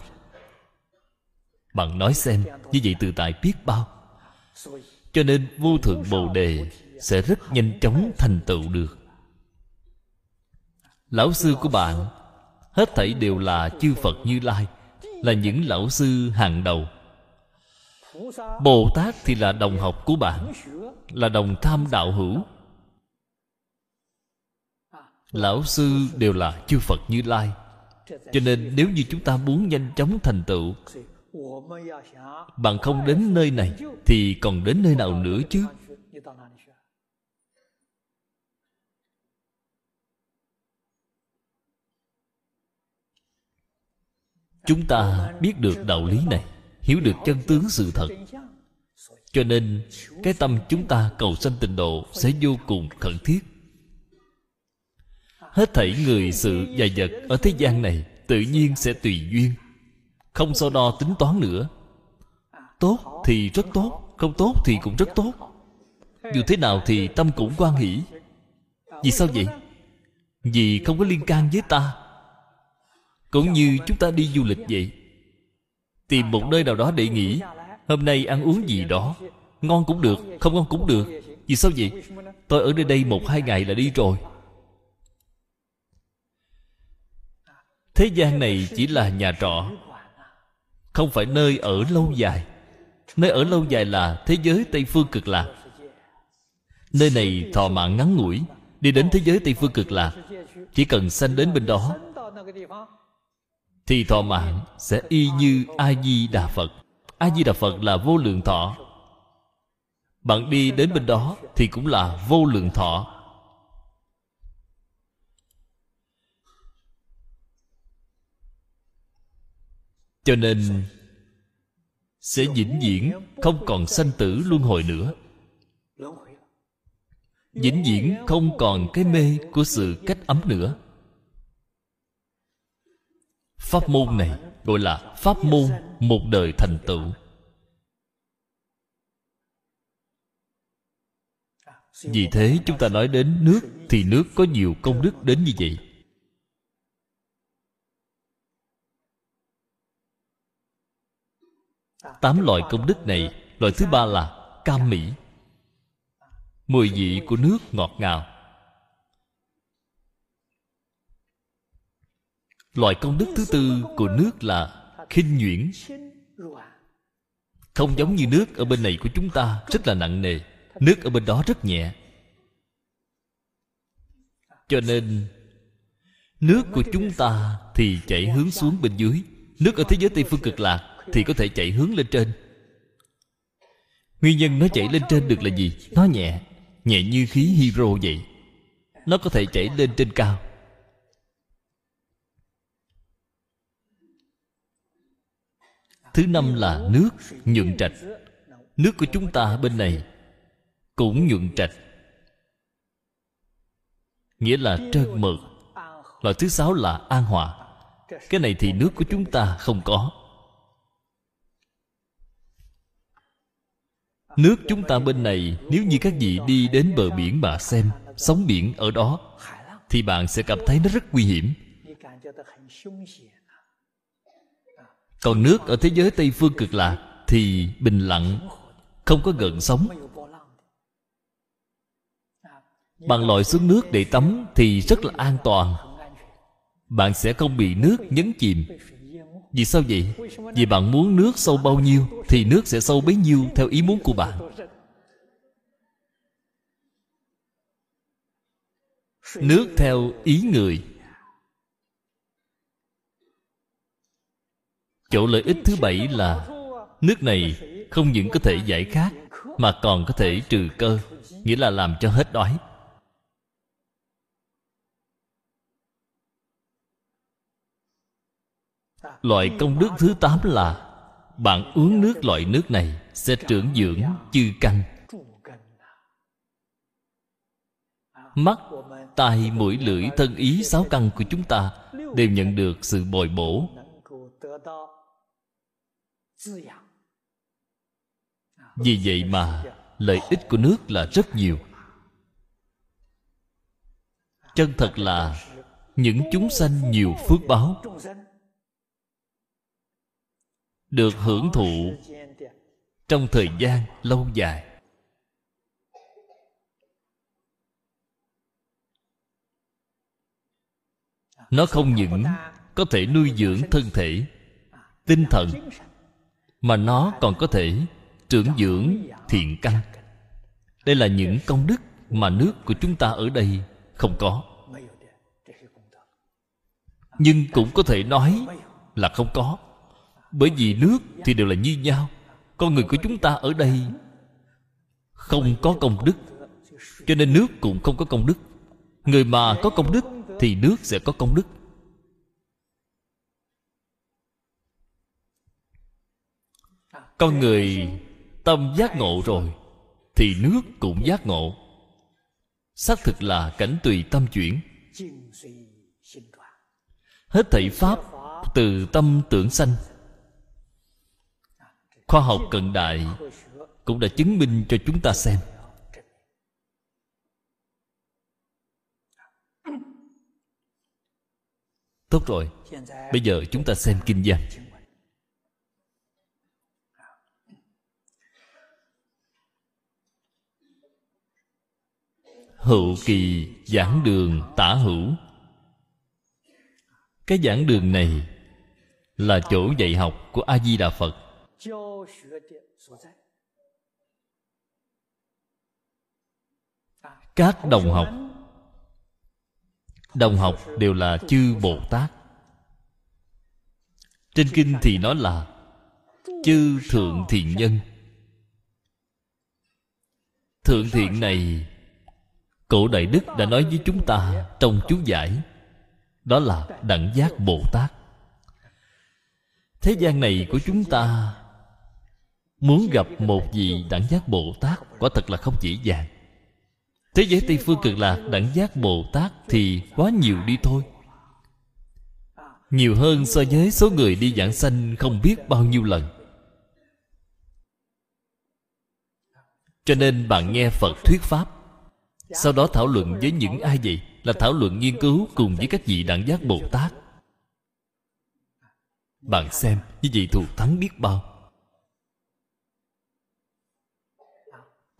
B: Bạn nói xem, như vậy tự tại biết bao. Cho nên vô thượng bồ đề sẽ rất nhanh chóng thành tựu được. Lão sư của bạn, hết thảy đều là chư phật như lai, là những lão sư hàng đầu. Bồ tát thì là đồng học của bạn, là đồng tham đạo hữu lão sư đều là chư phật như lai. Cho nên nếu như chúng ta muốn nhanh chóng thành tựu bạn không đến nơi này thì còn đến nơi nào nữa chứ? Chúng ta biết được đạo lý này, hiểu được chân tướng sự thật. Cho nên cái tâm chúng ta cầu sanh tịnh độ sẽ vô cùng khẩn thiết hết thảy người sự và vật ở thế gian này tự nhiên sẽ tùy duyên. Không so đo tính toán nữa. Tốt thì rất tốt, không tốt thì cũng rất tốt. Dù thế nào thì tâm cũng quan hỷ. Vì sao vậy? Vì không có liên can với ta. Cũng như chúng ta đi du lịch vậy. Tìm một nơi nào đó để nghỉ. Hôm nay ăn uống gì đó. Ngon cũng được, không ngon cũng được. Vì sao vậy? Tôi ở nơi đây một hai ngày là đi rồi. Thế gian này chỉ là nhà trọ, không phải nơi ở lâu dài. Nơi ở lâu dài là thế giới tây phương cực lạc. Nơi này thọ mạng ngắn ngủi, đi đến thế giới tây phương cực lạc, chỉ cần sanh đến bên đó, thì thọ mạng sẽ y như a di đà phật. A di đà phật là vô lượng thọ. Bạn đi đến bên đó thì cũng là vô lượng thọ. Cho nên, sẽ vĩnh viễn không còn sanh tử luân hồi nữa. Vĩnh viễn không còn cái mê của sự cách ấm nữa. Pháp môn này gọi là pháp môn một đời thành tựu. Vì thế, chúng ta nói đến nước thì nước có nhiều công đức đến như vậy. Tám loại công đức này, loại thứ ba là cam mỹ. Mùi vị của nước ngọt ngào. Loại công đức thứ tư của nước là khinh nhuyễn. Không giống như nước ở bên này của chúng ta, rất là nặng nề. Nước ở bên đó rất nhẹ. Cho nên, nước của chúng ta thì chảy hướng xuống bên dưới. Nước ở thế giới tây phương cực lạc thì có thể chạy hướng lên trên. Nguyên nhân nó chạy lên trên được là gì? Nó nhẹ nhẹ như khí hydro vậy. Nó có thể chạy lên trên cao. Thứ năm là nước nhuận trạch. Nước của chúng ta bên này cũng nhuận trạch. Nghĩa là trơn mượt. Loại thứ sáu là an hòa. Cái này thì nước của chúng ta không có. Nước chúng ta bên này, nếu như các vị đi đến bờ biển mà xem, sóng biển ở đó, thì bạn sẽ cảm thấy nó rất nguy hiểm. Còn nước ở thế giới tây phương cực lạc thì bình lặng, không có gợn sóng. Bạn lội xuống nước để tắm thì rất là an toàn. Bạn sẽ không bị nước nhấn chìm vì sao vậy? Vì bạn muốn nước sâu bao nhiêu thì nước sẽ sâu bấy nhiêu theo ý muốn của bạn. Nước theo ý người. Chỗ lợi ích thứ bảy là nước này không những có thể giải khát mà còn có thể trừ cơ, nghĩa là làm cho hết đói. Loại công đức thứ tám là bạn uống nước loại nước này sẽ trưởng dưỡng chư căn. Mắt tai mũi lưỡi thân ý sáu căn của chúng ta đều nhận được sự bồi bổ. Vì vậy mà lợi ích của nước là rất nhiều. Chân thật là những chúng sanh nhiều phước báo được hưởng thụ trong thời gian lâu dài. Nó không những có thể nuôi dưỡng thân thể, tinh thần, mà nó còn có thể trưởng dưỡng thiện căn. Đây là những công đức mà nước của chúng ta ở đây không có. Nhưng cũng có thể nói là không có bởi vì nước thì đều là như nhau. Con người của chúng ta ở đây không có công đức, cho nên nước cũng không có công đức. Người mà có công đức thì nước sẽ có công đức. Con người tâm giác ngộ rồi thì nước cũng giác ngộ. Xác thực là cảnh tùy tâm chuyển. Hết thảy pháp từ tâm tưởng sanh khoa học cận đại cũng đã chứng minh cho chúng ta xem. Tốt rồi, bây giờ chúng ta xem kinh văn hữu kỳ giảng đường tả hữu. Cái giảng đường này là chỗ dạy học của a di đà phật các đồng học. Đồng học đều là chư bồ tát trên kinh thì nói là chư thượng thiện nhân. Thượng thiện này, cổ đại đức đã nói với chúng ta trong chú giải. Đó là đẳng giác bồ tát thế gian này của chúng ta muốn gặp một vị đẳng giác bồ tát quả thật là không dễ dàng. Thế giới tây phương cực lạc đẳng giác bồ tát thì quá nhiều đi thôi. Nhiều hơn so với số người đi giảng sanh không biết bao nhiêu lần. Cho nên bạn nghe phật thuyết pháp, sau đó thảo luận với những ai vậy là thảo luận nghiên cứu cùng với các vị đẳng giác bồ tát. Bạn xem, như vậy thù thắng biết bao.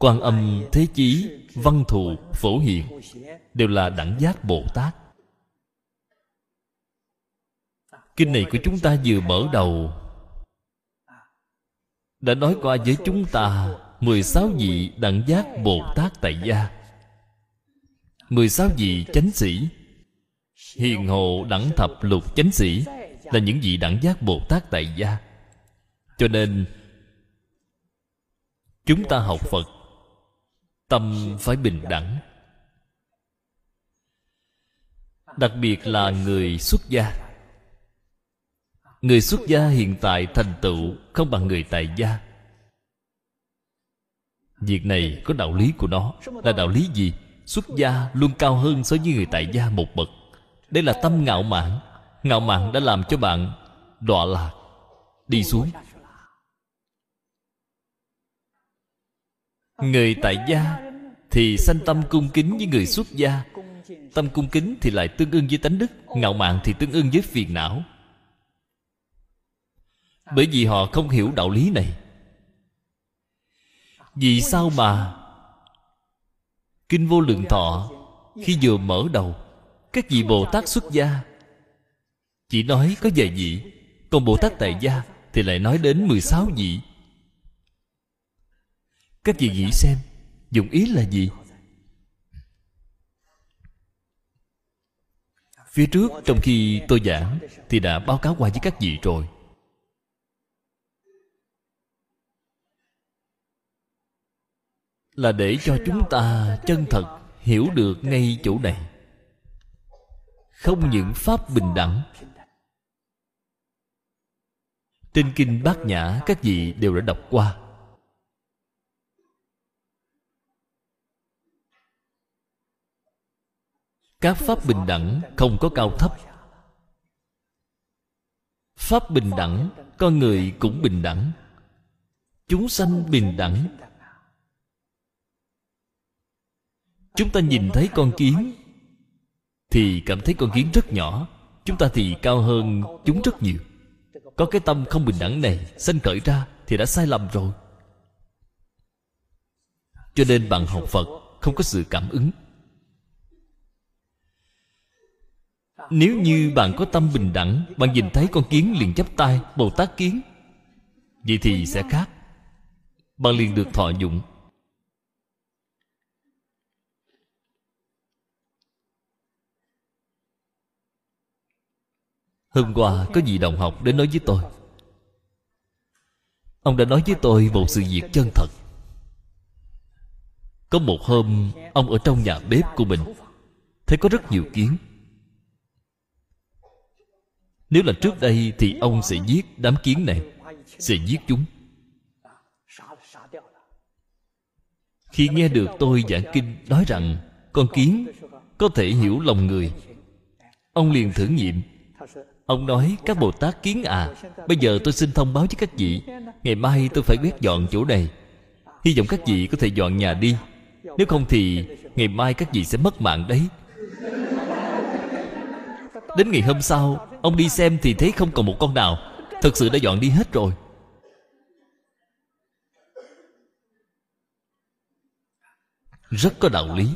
B: Quan âm thế chí, văn thù, phổ hiền, đều là đẳng giác bồ tát. Kinh này của chúng ta vừa mở đầu. Đã nói qua với chúng ta 16 vị đẳng giác Bồ Tát tại gia. 16 vị chánh sĩ. Hiền hộ đẳng thập lục chánh sĩ là những vị đẳng giác bồ tát tại gia. Cho nên, chúng ta học phật tâm phải bình đẳng. Đặc biệt là người xuất gia. Người xuất gia hiện tại thành tựu không bằng người tại gia. Việc này có đạo lý của nó. Là đạo lý gì? Xuất gia luôn cao hơn so với người tại gia một bậc. Đây là tâm ngạo mạn. Ngạo mạn đã làm cho bạn đọa lạc, đi xuống. Người tại gia thì sanh tâm cung kính với người xuất gia. Tâm cung kính thì lại tương ưng với tánh đức, ngạo mạn thì tương ưng với phiền não. Bởi vì họ không hiểu đạo lý này. Vì sao mà kinh vô lượng thọ khi vừa mở đầu, các vị bồ tát xuất gia, chỉ nói có vài vị, còn bồ tát tại gia thì lại nói đến 16 vị các vị nghĩ xem, dụng ý là gì? Phía trước, trong khi tôi giảng, thì đã báo cáo qua với các vị rồi. Là để cho chúng ta chân thật hiểu được ngay chỗ này. Không những pháp bình đẳng trên kinh bát nhã các vị đều đã đọc qua. Các pháp bình đẳng không có cao thấp. Pháp bình đẳng, con người cũng bình đẳng. Chúng sanh bình đẳng. Chúng ta nhìn thấy con kiến, thì cảm thấy con kiến rất nhỏ. Chúng ta thì cao hơn chúng rất nhiều. Có cái tâm không bình đẳng này sanh khởi ra thì đã sai lầm rồi. Cho nên bạn học phật không có sự cảm ứng. Nếu như bạn có tâm bình đẳng, bạn nhìn thấy con kiến liền chắp tay, bồ tát kiến. Vậy thì sẽ khác. Bạn liền được thọ dụng. Hôm qua có vị đồng học đến nói với tôi. Ông đã nói với tôi một sự việc chân thật. Có một hôm, Ông ở trong nhà bếp của mình, Thấy có rất nhiều kiến. Nếu là trước đây Thì ông sẽ giết đám kiến này, Sẽ giết chúng. Khi nghe được tôi giảng kinh Nói rằng Con kiến có thể hiểu lòng người, Ông liền thử nghiệm. Ông nói, các Bồ Tát kiến à Bây giờ tôi xin thông báo với các vị, Ngày mai tôi phải quét dọn chỗ này. Hy vọng các vị có thể dọn nhà đi, Nếu không thì Ngày mai các vị sẽ mất mạng đấy. Đến ngày hôm sau Ông đi xem thì thấy không còn một con nào. Thật sự đã dọn đi hết rồi. Rất có đạo lý.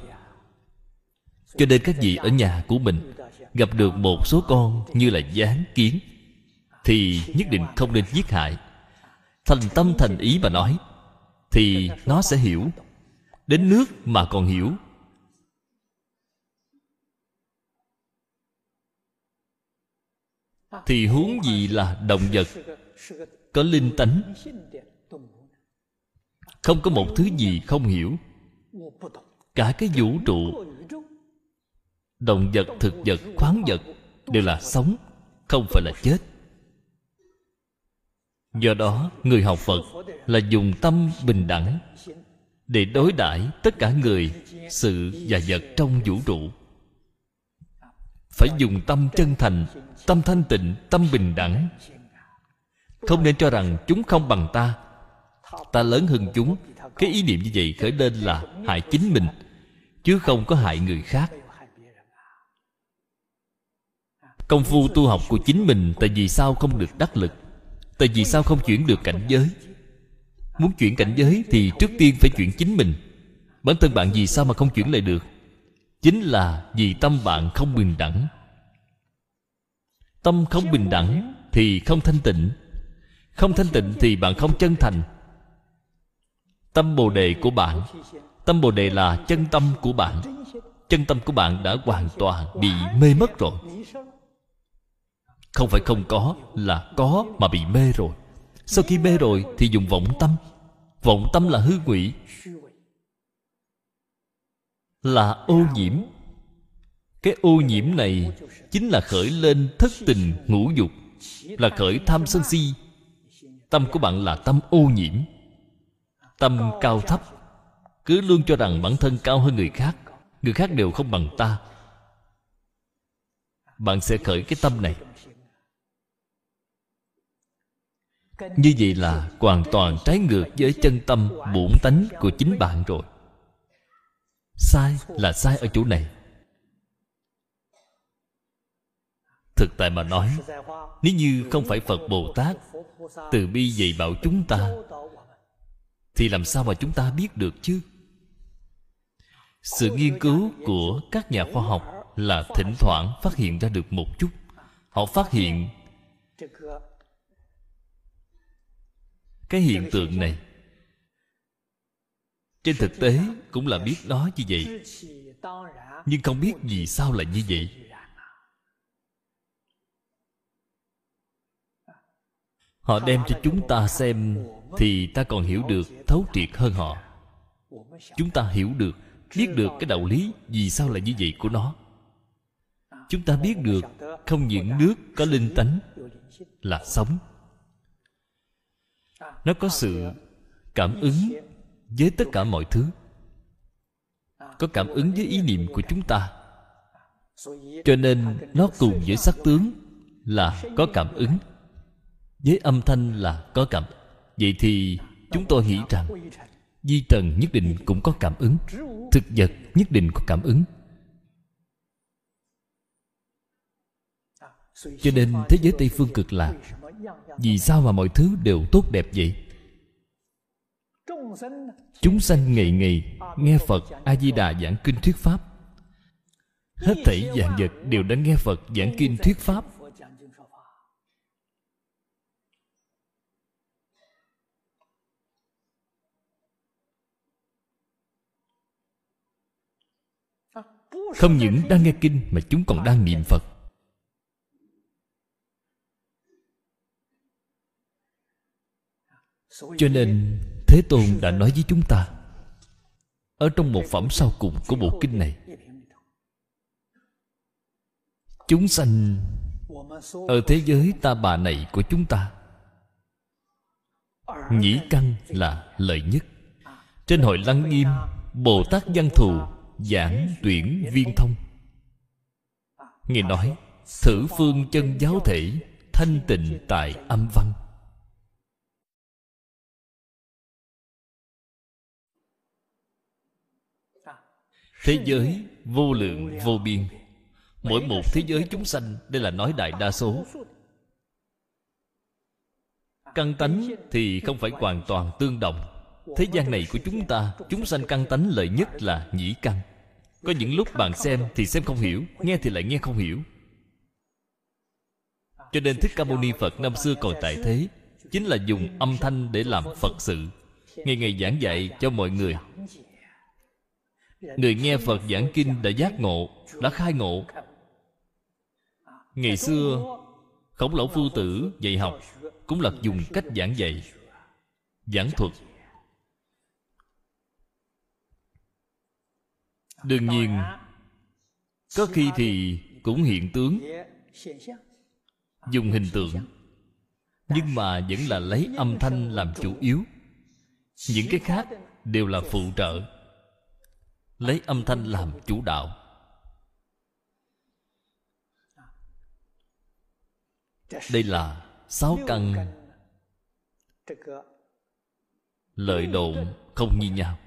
B: Cho nên các vị ở nhà của mình gặp được một số con như là gián kiến, thì nhất định không nên giết hại. Thành tâm thành ý mà nói, thì nó sẽ hiểu. Đến nước mà còn hiểu thì huống gì là động vật? Có linh tánh? Không có một thứ gì không hiểu. Cả cái vũ trụ. Động vật, thực vật, khoáng vật đều là sống, không phải là chết. Do đó, người học phật là dùng tâm bình đẳng để đối đãi tất cả người, sự và vật trong vũ trụ. Phải dùng tâm chân thành tâm thanh tịnh, tâm bình đẳng. Không nên cho rằng chúng không bằng ta. Ta lớn hơn chúng. Cái ý niệm như vậy khởi lên là hại chính mình, chứ không có hại người khác. Công phu tu học của chính mình tại vì sao không được đắc lực, tại vì sao không chuyển được cảnh giới? Muốn chuyển cảnh giới thì trước tiên phải chuyển chính mình. Bản thân bạn vì sao mà không chuyển lại được? Chính là vì tâm bạn không bình đẳng tâm không bình đẳng thì không thanh tịnh. Không thanh tịnh thì bạn không chân thành. Tâm bồ đề của bạn, tâm bồ đề là chân tâm của bạn. Chân tâm của bạn đã hoàn toàn bị mê mất rồi. Không phải không có, là có mà bị mê rồi. Sau khi mê rồi thì dùng vọng tâm. Vọng tâm là hư ngụy là ô nhiễm cái ô nhiễm này chính là khởi lên thất tình ngũ dục, là khởi tham sân si. Tâm của bạn là tâm ô nhiễm, tâm cao thấp. Cứ luôn cho rằng bản thân cao hơn người khác người khác đều không bằng ta. Bạn sẽ khởi cái tâm này. Như vậy là hoàn toàn trái ngược với chân tâm bổn tánh của chính bạn rồi. Sai là sai ở chỗ này. Thực tại mà nói, nếu như không phải phật bồ tát từ bi dạy bảo chúng ta, thì làm sao mà chúng ta biết được chứ? Sự nghiên cứu của các nhà khoa học là thỉnh thoảng phát hiện ra được một chút. Họ phát hiện cái hiện tượng này. Trên thực tế cũng là biết nó như vậy, nhưng không biết vì sao lại như vậy. Họ đem cho chúng ta xem thì ta còn hiểu được thấu triệt hơn họ. Chúng ta hiểu được, biết được cái đạo lý vì sao là như vậy của nó. Chúng ta biết được không những nước có linh tánh là sống. Nó có sự cảm ứng với tất cả mọi thứ. Có cảm ứng với ý niệm của chúng ta. Cho nên nó cùng với sắc tướng là có cảm ứng với âm thanh là có cảm. Vậy thì chúng tôi nghĩ rằng, di trần nhất định cũng có cảm ứng, thực vật nhất định có cảm ứng. Cho nên thế giới tây phương cực lạc, vì sao mà mọi thứ đều tốt đẹp vậy? Chúng sanh ngày ngày nghe phật a di đà giảng kinh thuyết pháp. Hết thảy dạng vật đều đã nghe phật giảng kinh thuyết pháp. Không những đang nghe kinh mà chúng còn đang niệm phật. Cho nên, thế tôn đã nói với chúng ta, ở trong một phẩm sau cùng của bộ kinh này, chúng sanh ở thế giới ta bà này của chúng ta, nhĩ căn là lợi nhất. Trên hội lăng nghiêm, bồ tát văn thù giảng tuyển viên thông. Nghe nói, thử phương chân giáo thể, thanh tịnh tại âm văn. Thế giới vô lượng vô biên. Mỗi một thế giới chúng sanh đây là nói đại đa số. Căn tánh thì không phải hoàn toàn tương đồng thế gian này của chúng ta, chúng sanh căn tánh lợi nhất là nhĩ căn. Có những lúc bạn xem thì xem không hiểu, nghe thì lại nghe không hiểu. Cho nên thích ca mâu ni phật năm xưa còn tại thế, chính là dùng âm thanh để làm phật sự. Ngày ngày giảng dạy cho mọi người. Người nghe phật giảng kinh đã giác ngộ, đã khai ngộ. Ngày xưa, khổng lão phu tử dạy học cũng là dùng cách giảng dạy, giảng thuật. Đương nhiên có khi thì cũng hiện tướng. Dùng hình tượng. nhưng mà vẫn là lấy âm thanh làm chủ yếu. Những cái khác đều là phụ trợ. Lấy âm thanh làm chủ đạo. Đây là sáu căn. lợi độn không như nhau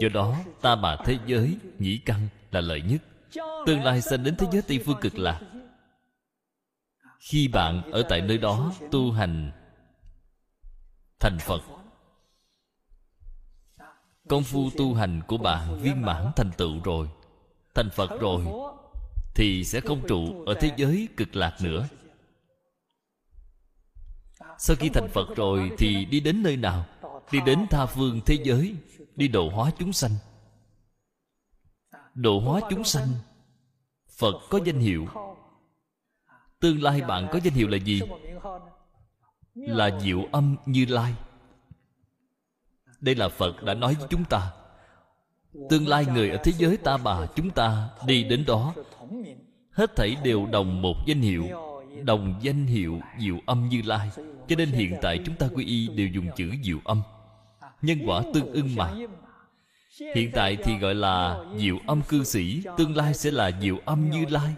B: do đó, ta bà thế giới nhĩ căn là lợi nhất. Tương lai sanh đến thế giới tây phương cực lạc. Khi bạn ở tại nơi đó tu hành thành phật, công phu tu hành của bạn viên mãn thành tựu rồi. Thành phật rồi, thì sẽ không trụ ở thế giới cực lạc nữa. Sau khi thành phật rồi, thì đi đến nơi nào? Đi đến tha phương thế giới đi độ hóa chúng sanh. Độ hóa chúng sanh. Phật có danh hiệu. Tương lai bạn có danh hiệu là gì? Là diệu âm như lai. Đây là phật đã nói với chúng ta. Tương lai người ở thế giới ta bà chúng ta đi đến đó. Hết thảy đều đồng một danh hiệu. Đồng danh hiệu diệu âm như lai. Cho nên hiện tại chúng ta quy y đều dùng chữ diệu âm nhân quả tương ưng mà. Hiện tại thì gọi là diệu âm cư sĩ, tương lai sẽ là diệu âm như lai.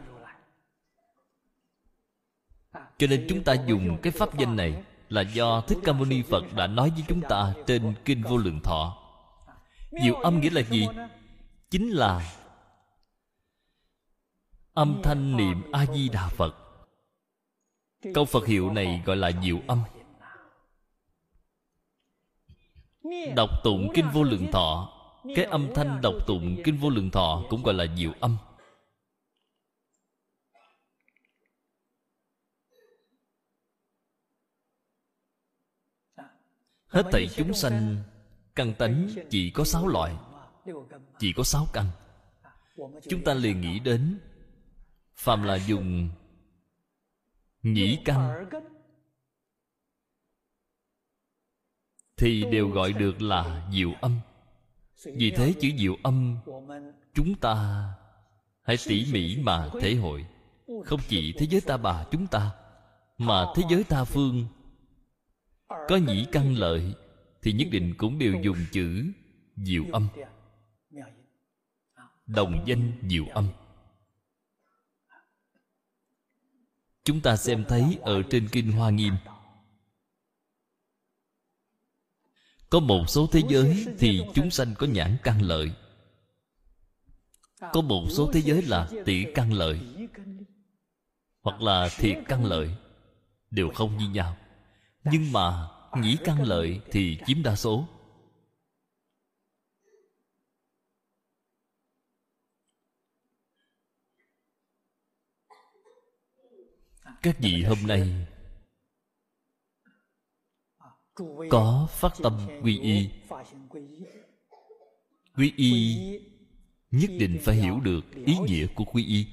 B: Cho nên chúng ta dùng cái pháp danh này là do thích ca mâu ni phật đã nói với chúng ta trên kinh vô lượng thọ. Diệu âm nghĩa là gì? Chính là âm thanh niệm a di đà phật. Câu phật hiệu này gọi là diệu âm. Đọc tụng kinh vô lượng thọ. Cái âm thanh đọc tụng kinh vô lượng thọ cũng gọi là diệu âm. Hết thảy chúng sanh căn tánh chỉ có sáu loại chỉ có sáu căn. Chúng ta liền nghĩ đến phàm là dùng nhĩ căn thì đều gọi được là diệu âm. Vì thế chữ diệu âm, chúng ta hãy tỉ mỉ mà thể hội. Không chỉ thế giới ta bà chúng ta, mà thế giới ta phương. Có nhĩ căn lợi thì nhất định cũng đều dùng chữ diệu âm. Đồng danh diệu âm. Chúng ta xem thấy ở trên kinh hoa nghiêm có một số thế giới thì chúng sanh có nhãn căn lợi. Có một số thế giới là tỷ căn lợi hoặc là thiệt căn lợi. Đều không như nhau. Nhưng mà nhĩ căn lợi thì chiếm đa số. Các vị hôm nay có phát tâm quy y. quy y. Nhất định phải hiểu được ý nghĩa của quy y.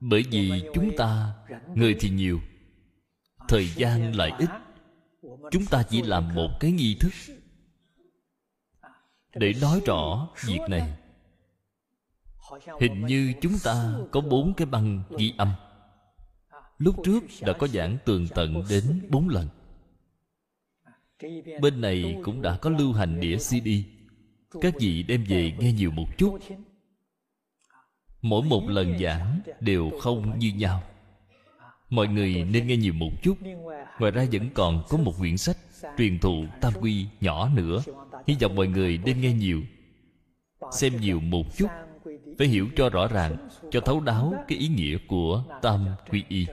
B: Bởi vì chúng ta người thì nhiều thời gian lại ít. Chúng ta chỉ làm một cái nghi thức để nói rõ việc này. hình như chúng ta có bốn cái băng ghi âm lúc trước đã có giảng tường tận đến bốn lần. Bên này cũng đã có lưu hành đĩa cd các vị đem về nghe nhiều một chút. Mỗi một lần giảng đều không như nhau. Mọi người nên nghe nhiều một chút. Ngoài ra vẫn còn có một quyển sách truyền thụ tam quy nhỏ nữa. Hy vọng mọi người nên nghe nhiều, xem nhiều một chút, phải hiểu cho rõ ràng, cho thấu đáo cái ý nghĩa của tam quy y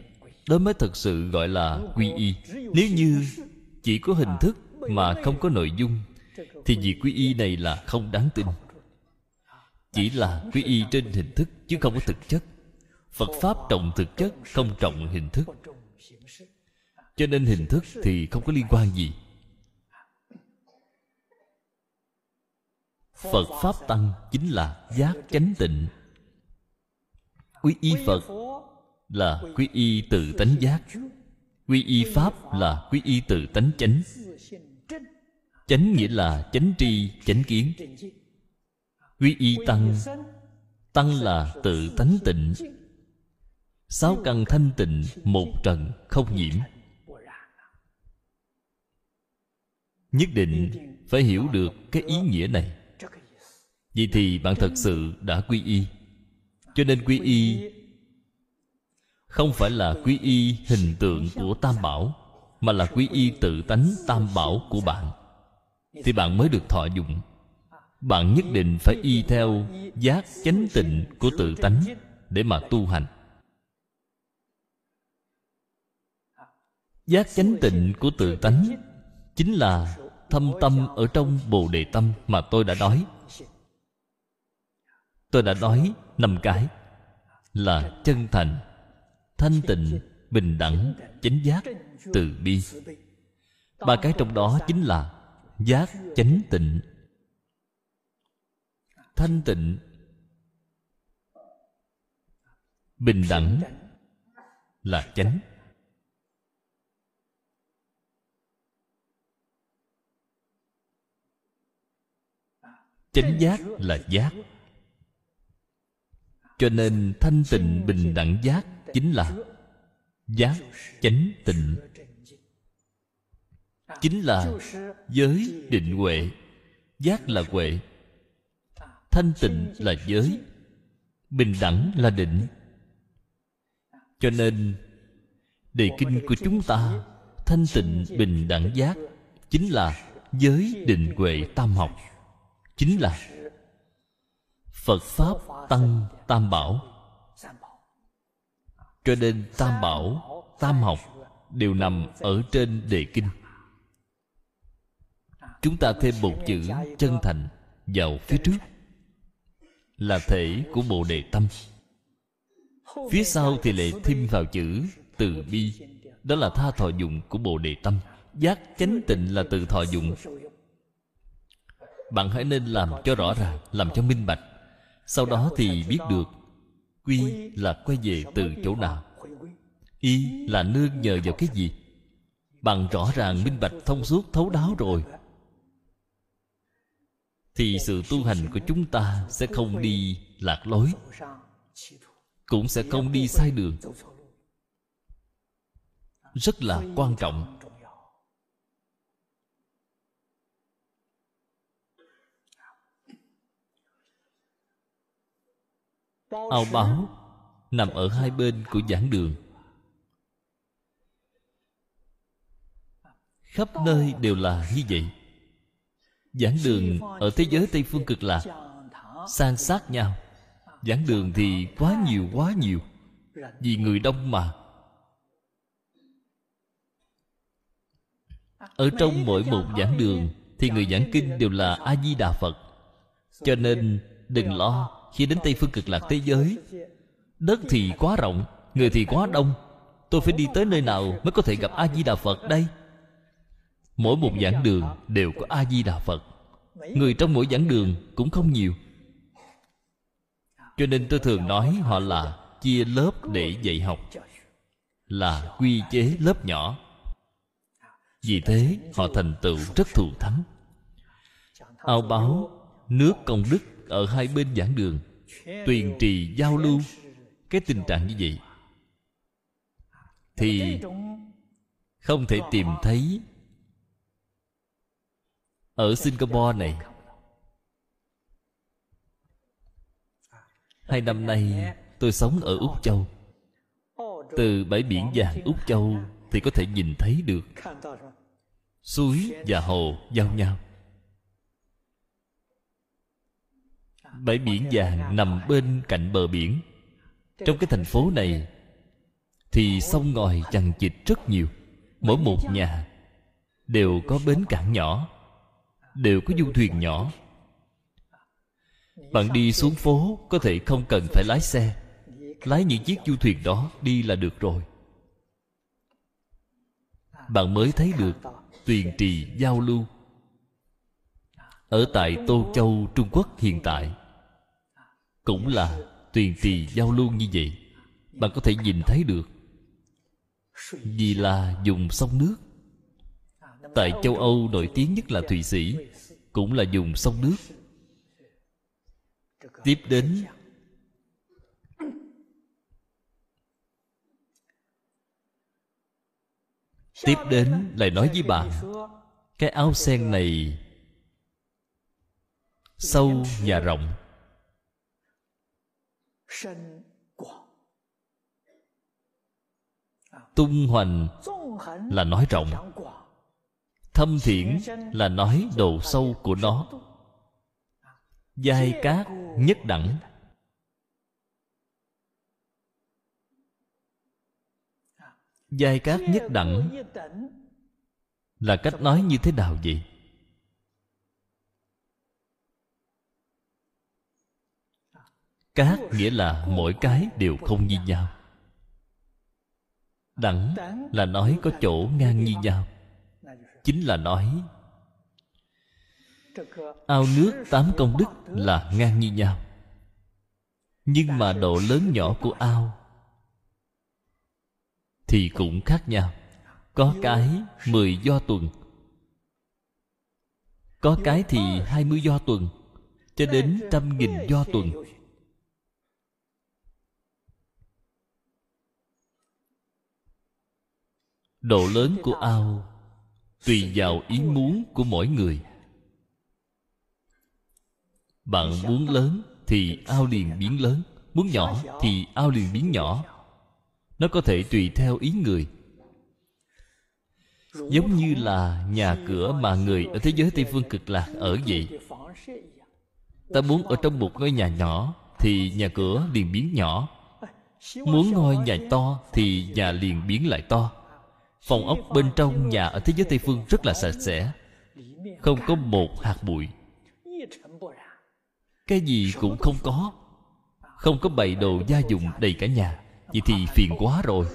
B: đó mới thực sự gọi là quy y. Nếu như chỉ có hình thức mà không có nội dung, thì việc quy y này là không đáng tin. Chỉ là quy y trên hình thức chứ không có thực chất. Phật pháp trọng thực chất, không trọng hình thức. Cho nên hình thức thì không có liên quan gì. Phật pháp tăng chính là giác chánh tịnh. Quy y phật là quy y tự tánh giác. Quy y pháp là quy y tự tánh chánh. Chánh nghĩa là chánh tri, chánh kiến. Quy y tăng. Tăng là tự tánh tịnh. Sáu căn thanh tịnh, một trần, không nhiễm. Nhất định phải hiểu được cái ý nghĩa này. Vậy thì bạn thật sự đã quy y. Cho nên quy y không phải là quy y hình tượng của tam bảo, mà là quy y tự tánh tam bảo của bạn. Thì bạn mới được thọ dụng. Bạn nhất định phải y theo giác chánh tịnh của tự tánh để mà tu hành. Giác chánh tịnh của tự tánh chính là thâm tâm ở trong bồ đề tâm mà tôi đã nói. Tôi đã nói năm cái là chân thành thanh tịnh, bình đẳng, chánh giác, từ bi. Ba cái trong đó chính là giác, chánh, tịnh. Thanh tịnh, bình đẳng là chánh. Chánh giác là giác. Cho nên thanh tịnh, bình đẳng giác chính là giác chánh tịnh. Chính là giới định huệ, giác là huệ. Thanh tịnh là giới, bình đẳng là định. Cho nên, đề kinh của chúng ta, thanh tịnh, bình đẳng, giác, chính là giới định huệ tam học. Chính là phật pháp tăng tam bảo cho nên tam bảo, tam học đều nằm ở trên đề kinh. Chúng ta thêm một chữ chân thành vào phía trước, là thể của bộ đề tâm. Phía sau thì lại thêm vào chữ từ bi, đó là tha thọ dụng của bồ đề tâm. Giác chánh tịnh là từ thọ dụng. Bạn hãy nên làm cho rõ ràng, làm cho minh bạch. Sau đó thì biết được quy là quay về từ chỗ nào? Y là nương nhờ vào cái gì? Bằng rõ ràng minh bạch thông suốt thấu đáo rồi. Thì sự tu hành của chúng ta sẽ không đi lạc lối cũng sẽ không đi sai đường. Rất là quan trọng ao báo nằm ở hai bên của giảng đường. Khắp nơi đều là như vậy. Giảng đường ở thế giới tây phương cực lạc, san sát nhau. Giảng đường thì quá nhiều quá nhiều. Vì người đông mà. Ở trong mỗi một giảng đường thì người giảng kinh đều là a di đà phật. Cho nên đừng lo khi đến tây phương cực lạc thế giới, đất thì quá rộng, người thì quá đông. Tôi phải đi tới nơi nào mới có thể gặp a di đà phật đây? Mỗi một giảng đường đều có a di đà phật. Người trong mỗi giảng đường cũng không nhiều. Cho nên tôi thường nói họ là chia lớp để dạy học, là quy chế lớp nhỏ. Vì thế, họ thành tựu rất thù thắng. Ao báo nước công đức ở hai bên giảng đường, tuyền trì giao lưu. Cái tình trạng như vậy thì không thể tìm thấy ở singapore này. Hai năm nay tôi sống ở úc châu. Từ bãi biển vàng úc châu thì có thể nhìn thấy được suối và hồ giao nhau. Bãi biển vàng nằm bên cạnh bờ biển. Trong cái thành phố này thì sông ngòi chằng chịt rất nhiều. Mỗi một nhà đều có bến cảng nhỏ, đều có du thuyền nhỏ. Bạn đi xuống phố có thể không cần phải lái xe. Lái những chiếc du thuyền đó đi là được rồi. Bạn mới thấy được tuyền trì giao lưu ở tại tô châu, trung quốc hiện tại cũng là tùy tỳ giao lưu như vậy, bạn có thể nhìn thấy được. Vì là dùng sông nước. Tại châu âu nổi tiếng nhất là thụy sĩ, cũng là dùng sông nước. Tiếp đến tiếp đến lại nói với bạn, cái áo sen này sâu và rộng tung hoành là nói rộng. Thâm thiển là nói độ sâu của nó. Giai cát nhất đẳng. Giai cát nhất đẳng là cách nói như thế nào vậy? Các nghĩa là mỗi cái đều không như nhau. Đẳng là nói có chỗ ngang như nhau. Chính là nói, ao nước tám công đức là ngang như nhau. Nhưng mà độ lớn nhỏ của ao thì cũng khác nhau. Có cái mười do tuần, có cái thì hai mươi do tuần, cho đến trăm nghìn do tuần. Độ lớn của ao tùy vào ý muốn của mỗi người. Bạn muốn lớn thì ao liền biến lớn, muốn nhỏ thì ao liền biến nhỏ. Nó có thể tùy theo ý người. Giống như là nhà cửa mà người ở thế giới tây phương cực lạc ở vậy. Ta muốn ở trong một ngôi nhà nhỏ thì nhà cửa liền biến nhỏ. Muốn ngôi nhà to thì nhà liền biến lại to phòng ốc bên trong nhà ở thế giới tây phương rất là sạch sẽ. Không có một hạt bụi. Cái gì cũng không có. Không có bày đồ gia dụng đầy cả nhà. Vậy thì phiền quá rồi.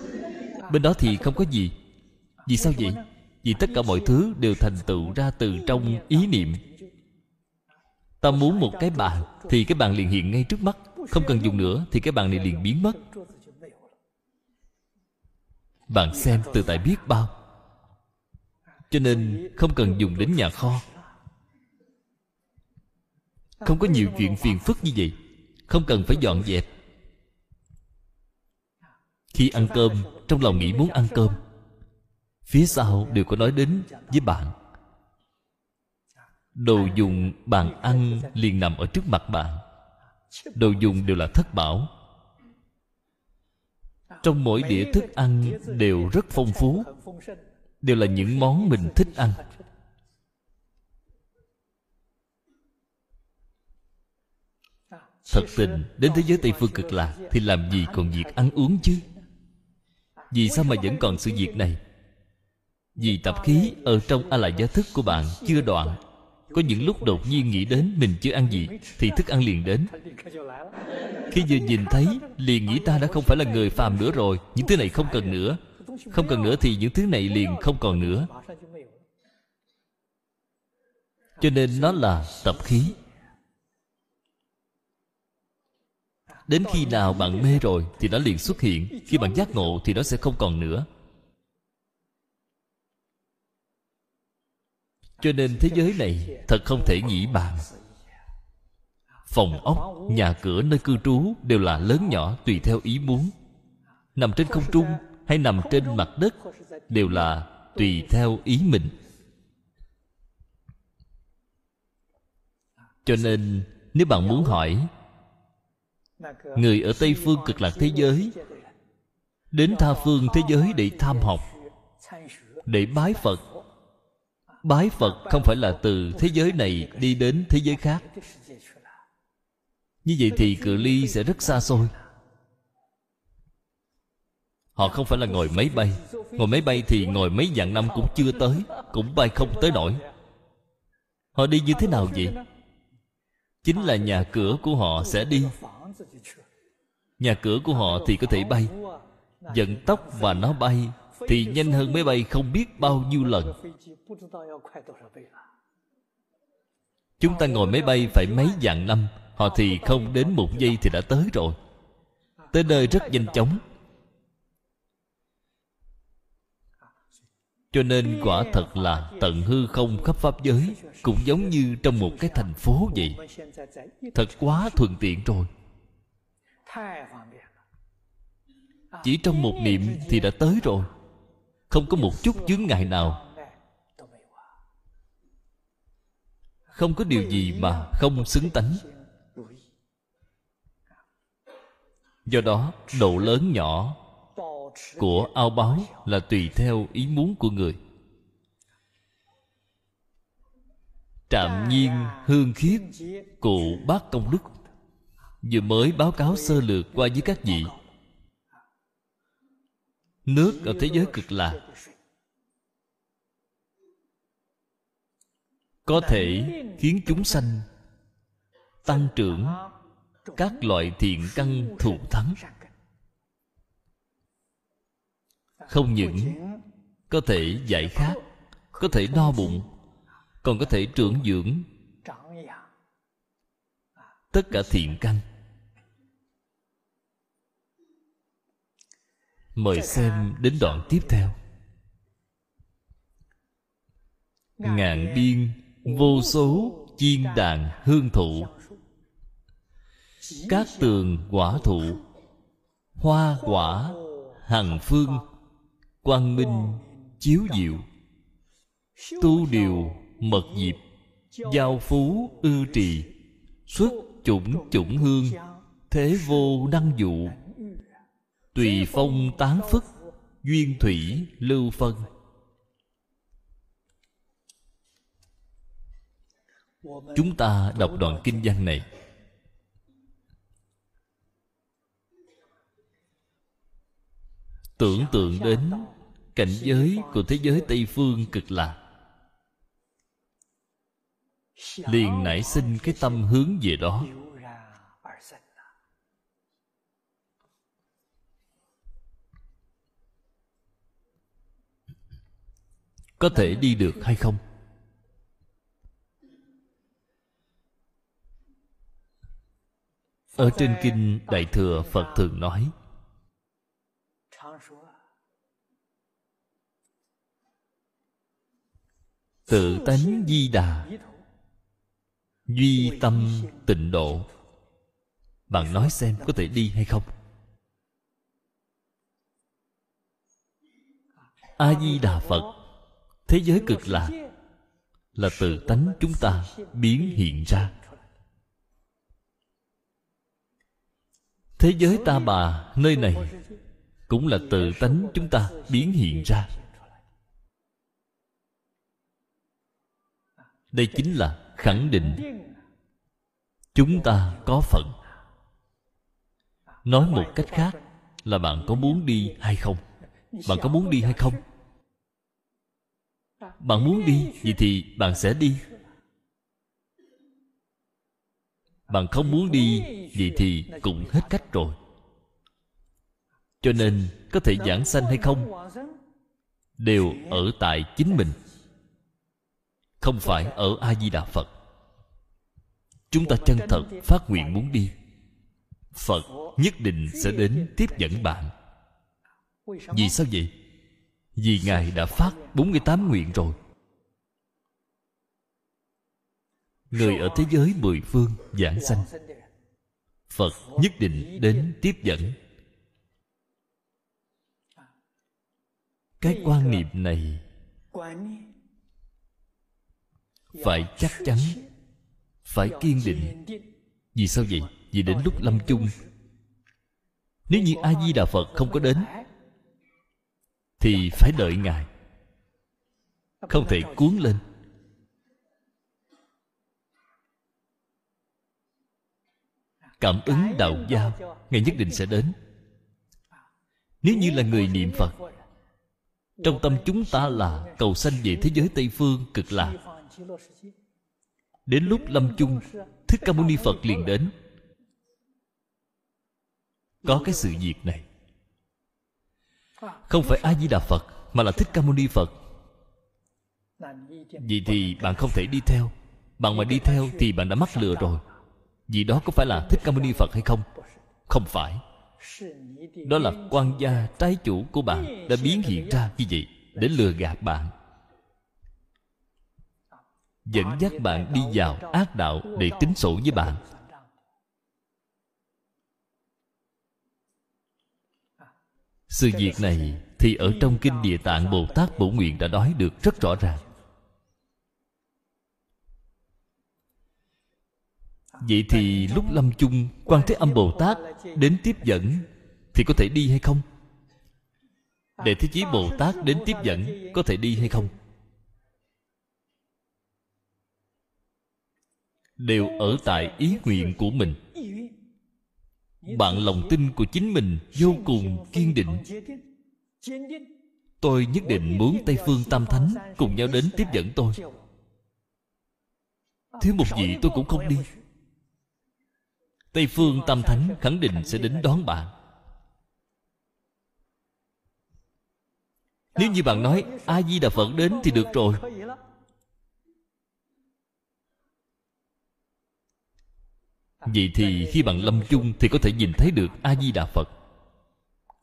B: Bên đó thì không có gì. Vì sao vậy? Vì tất cả mọi thứ đều thành tựu ra từ trong ý niệm. Ta muốn một cái bàn, thì cái bàn liền hiện ngay trước mắt. Không cần dùng nữa, thì cái bàn này liền biến mất bạn xem từ tại biết bao. Cho nên không cần dùng đến nhà kho. Không có nhiều chuyện phiền phức như vậy. Không cần phải dọn dẹp. Khi ăn cơm, trong lòng nghĩ muốn ăn cơm. Phía sau đều có nói đến với bạn. Đồ dùng bàn ăn liền nằm ở trước mặt bạn. Đồ dùng đều là thất bảo trong mỗi đĩa thức ăn đều rất phong phú. Đều là những món mình thích ăn. Thật tình, đến thế giới tây phương cực lạc thì làm gì còn việc ăn uống chứ? Vì sao mà vẫn còn sự việc này? Vì tập khí ở trong a la gia thức của bạn chưa đoạn có những lúc đột nhiên nghĩ đến mình chưa ăn gì thì thức ăn liền đến. Khi vừa nhìn thấy, liền nghĩ ta đã không phải là người phàm nữa rồi, những thứ này không cần nữa. Không cần nữa thì những thứ này liền không còn nữa. Cho nên nó là tập khí. Đến khi nào bạn mê rồi thì nó liền xuất hiện, khi bạn giác ngộ thì nó sẽ không còn nữa. Cho nên thế giới này thật không thể nghĩ bàn. Phòng ốc, nhà cửa nơi cư trú đều là lớn nhỏ tùy theo ý muốn. Nằm trên không trung hay nằm trên mặt đất đều là tùy theo ý mình. Cho nên, nếu bạn muốn hỏi, người ở tây phương cực lạc thế giới, đến tha phương thế giới để tham học, để bái phật bái phật không phải là từ thế giới này đi đến thế giới khác. Như vậy thì cự ly sẽ rất xa xôi. Họ không phải là ngồi máy bay. Ngồi máy bay thì ngồi mấy vạn năm cũng chưa tới, cũng bay không tới nổi. Họ đi như thế nào vậy? Chính là nhà cửa của họ sẽ đi. Nhà cửa của họ thì có thể bay. Vận tốc và nó bay thì nhanh hơn máy bay không biết bao nhiêu lần. Chúng ta ngồi máy bay phải mấy vạn năm, họ thì không đến một giây thì đã tới rồi. Tới nơi rất nhanh chóng. Cho nên quả thật là tận hư không khắp pháp giới, cũng giống như trong một cái thành phố vậy. Thật quá thuận tiện rồi. Chỉ trong một niệm thì đã tới rồi không có một chút chướng ngại nào. Không có điều gì mà không xứng tánh. Do đó, độ lớn nhỏ của ao báo là tùy theo ý muốn của người. Trạm nhiên hương khiết, cụ bác công đức vừa mới báo cáo sơ lược qua với các vị nước ở thế giới cực lạc có thể khiến chúng sanh tăng trưởng các loại thiện căn thù thắng. Không những có thể giải khát, có thể no bụng, còn có thể trưởng dưỡng tất cả thiện căn. Mời xem đến đoạn tiếp theo. Ngàn biên vô số chiên đàn hương thụ. các tường quả thụ hoa quả hằng phương quang minh chiếu diệu. tu điều mật diệp giao phú ư trì xuất chủng chủng hương thế vô năng dụ tùy phong tán phức duyên thủy lưu phân. Chúng ta đọc đoạn kinh văn này. Tưởng tượng đến cảnh giới của thế giới tây phương cực lạc. Liền nảy sinh cái tâm hướng về đó có thể đi được hay không? Ở trên kinh đại thừa, phật thường nói, tự tánh di đà, duy tâm tịnh độ. Bạn nói xem có thể đi hay không? A di đà phật thế giới cực lạc là từ tánh chúng ta biến hiện ra. Thế giới ta bà nơi này cũng là tự tánh chúng ta biến hiện ra. Đây chính là khẳng định chúng ta có phận. Nói một cách khác là bạn có muốn đi hay không? Bạn có muốn đi hay không? Bạn muốn đi vậy thì bạn sẽ đi. Bạn không muốn đi vậy thì cũng hết cách rồi. Cho nên có thể giảng sanh hay không đều ở tại chính mình, không phải ở a di đà phật. Chúng ta chân thật phát nguyện muốn đi. Phật nhất định sẽ đến tiếp dẫn bạn. Vì sao vậy? Vì ngài đã phát 48 nguyện rồi. Người ở thế giới mười phương giảng sanh. Phật nhất định đến tiếp dẫn. Cái quan niệm này phải chắc chắn, phải kiên định. Vì sao vậy? Vì đến lúc lâm chung. Nếu như a di đà phật không có đến thì phải đợi ngài. Không thể cuốn lên. Cảm ứng đạo giao, ngài nhất định sẽ đến. Nếu như là người niệm phật, trong tâm chúng ta là cầu sanh về thế giới tây phương cực lạc. Đến lúc lâm chung, thích ca mâu ni phật liền đến. Có cái sự việc này không phải a di đà phật, mà là thích ca mâu ni phật. Vậy thì bạn không thể đi theo. Bạn mà đi theo thì bạn đã mắc lừa rồi. Vì đó có phải là thích ca mâu ni phật hay không? Không phải. Đó là quan gia trái chủ của bạn đã biến hiện ra như vậy để lừa gạt bạn. Dẫn dắt bạn đi vào ác đạo để tính sổ với bạn. Sự việc này thì ở trong kinh địa tạng bồ tát bổ nguyện đã nói được rất rõ ràng. Vậy thì lúc lâm chung, quan thế âm bồ tát đến tiếp dẫn thì có thể đi hay không? Để thế chí bồ tát đến tiếp dẫn có thể đi hay không? Đều ở tại ý nguyện của mình bạn lòng tin của chính mình vô cùng kiên định. Tôi nhất định muốn tây phương tam thánh cùng nhau đến tiếp dẫn tôi. Thiếu một vị tôi cũng không đi. Tây phương tam thánh khẳng định sẽ đến đón bạn. Nếu như bạn nói a di đà phật đến thì được rồi vậy thì khi bạn lâm chung thì có thể nhìn thấy được a di đà phật.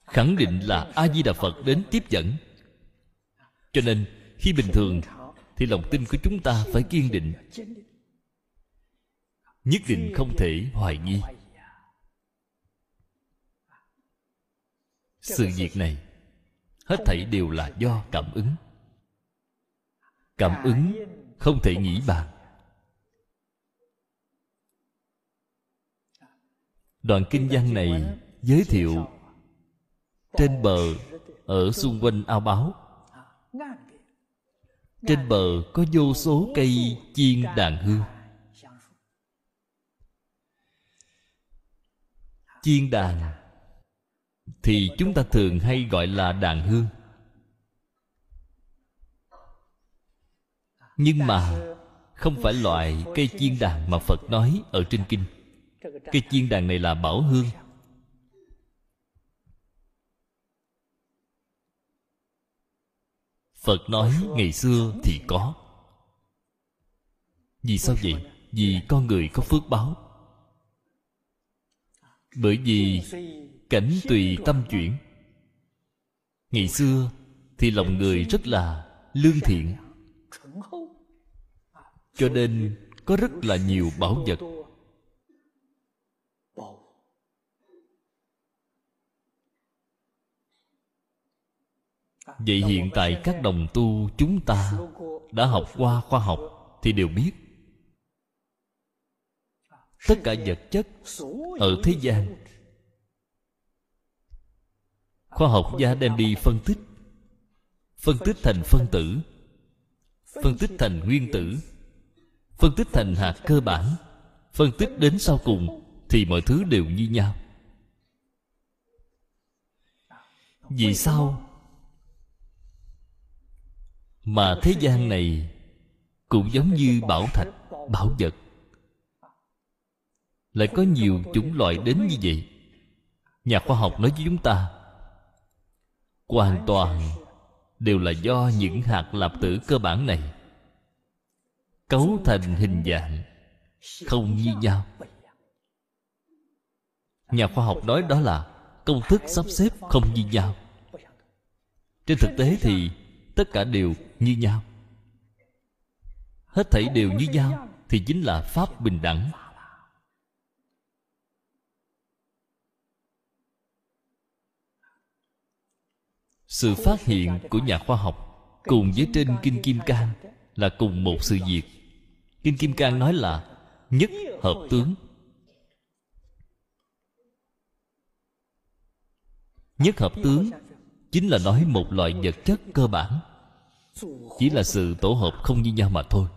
B: Khẳng định là a di đà phật đến tiếp dẫn. Cho nên, khi bình thường, thì lòng tin của chúng ta phải kiên định. Nhất định không thể hoài nghi. Sự việc này, hết thảy đều là do cảm ứng. Cảm ứng không thể nghĩ bàn. Đoạn kinh văn này giới thiệu trên bờ ở xung quanh ao báo. Trên bờ có vô số cây chiên đàn hương. Chiên đàn thì chúng ta thường hay gọi là đàn hương. Nhưng mà không phải loại cây chiên đàn mà phật nói ở trên kinh cái chiên đàn này là bảo hương. Phật nói, ngày xưa thì có. Vì sao vậy? Vì con người có phước báo. Bởi vì cảnh tùy tâm chuyển. Ngày xưa thì lòng người rất là lương thiện. Cho nên có rất là nhiều bảo vật. Vậy hiện tại các đồng tu chúng ta đã học qua khoa học thì đều biết. Tất cả vật chất ở thế gian khoa học gia đem đi phân tích. Phân tích thành phân tử phân tích thành nguyên tử phân tích thành hạt cơ bản. Phân tích đến sau cùng thì mọi thứ đều như nhau. Vì sao mà thế gian này cũng giống như bảo thạch, bảo vật. Lại có nhiều chủng loại đến như vậy. Nhà khoa học nói với chúng ta, hoàn toàn đều là do những hạt lạp tử cơ bản này cấu thành hình dạng không như nhau. Nhà khoa học nói đó là công thức sắp xếp không như nhau. Trên thực tế thì tất cả đều như nhau. Hết thảy đều như nhau thì chính là pháp bình đẳng. Sự phát hiện của nhà khoa học cùng với trên kinh kim cang là cùng một sự việc. Kinh kim cang nói là nhất hợp tướng. Nhất hợp tướng chính là nói một loại vật chất cơ bản. Chỉ là sự tổ hợp không như nhau mà thôi.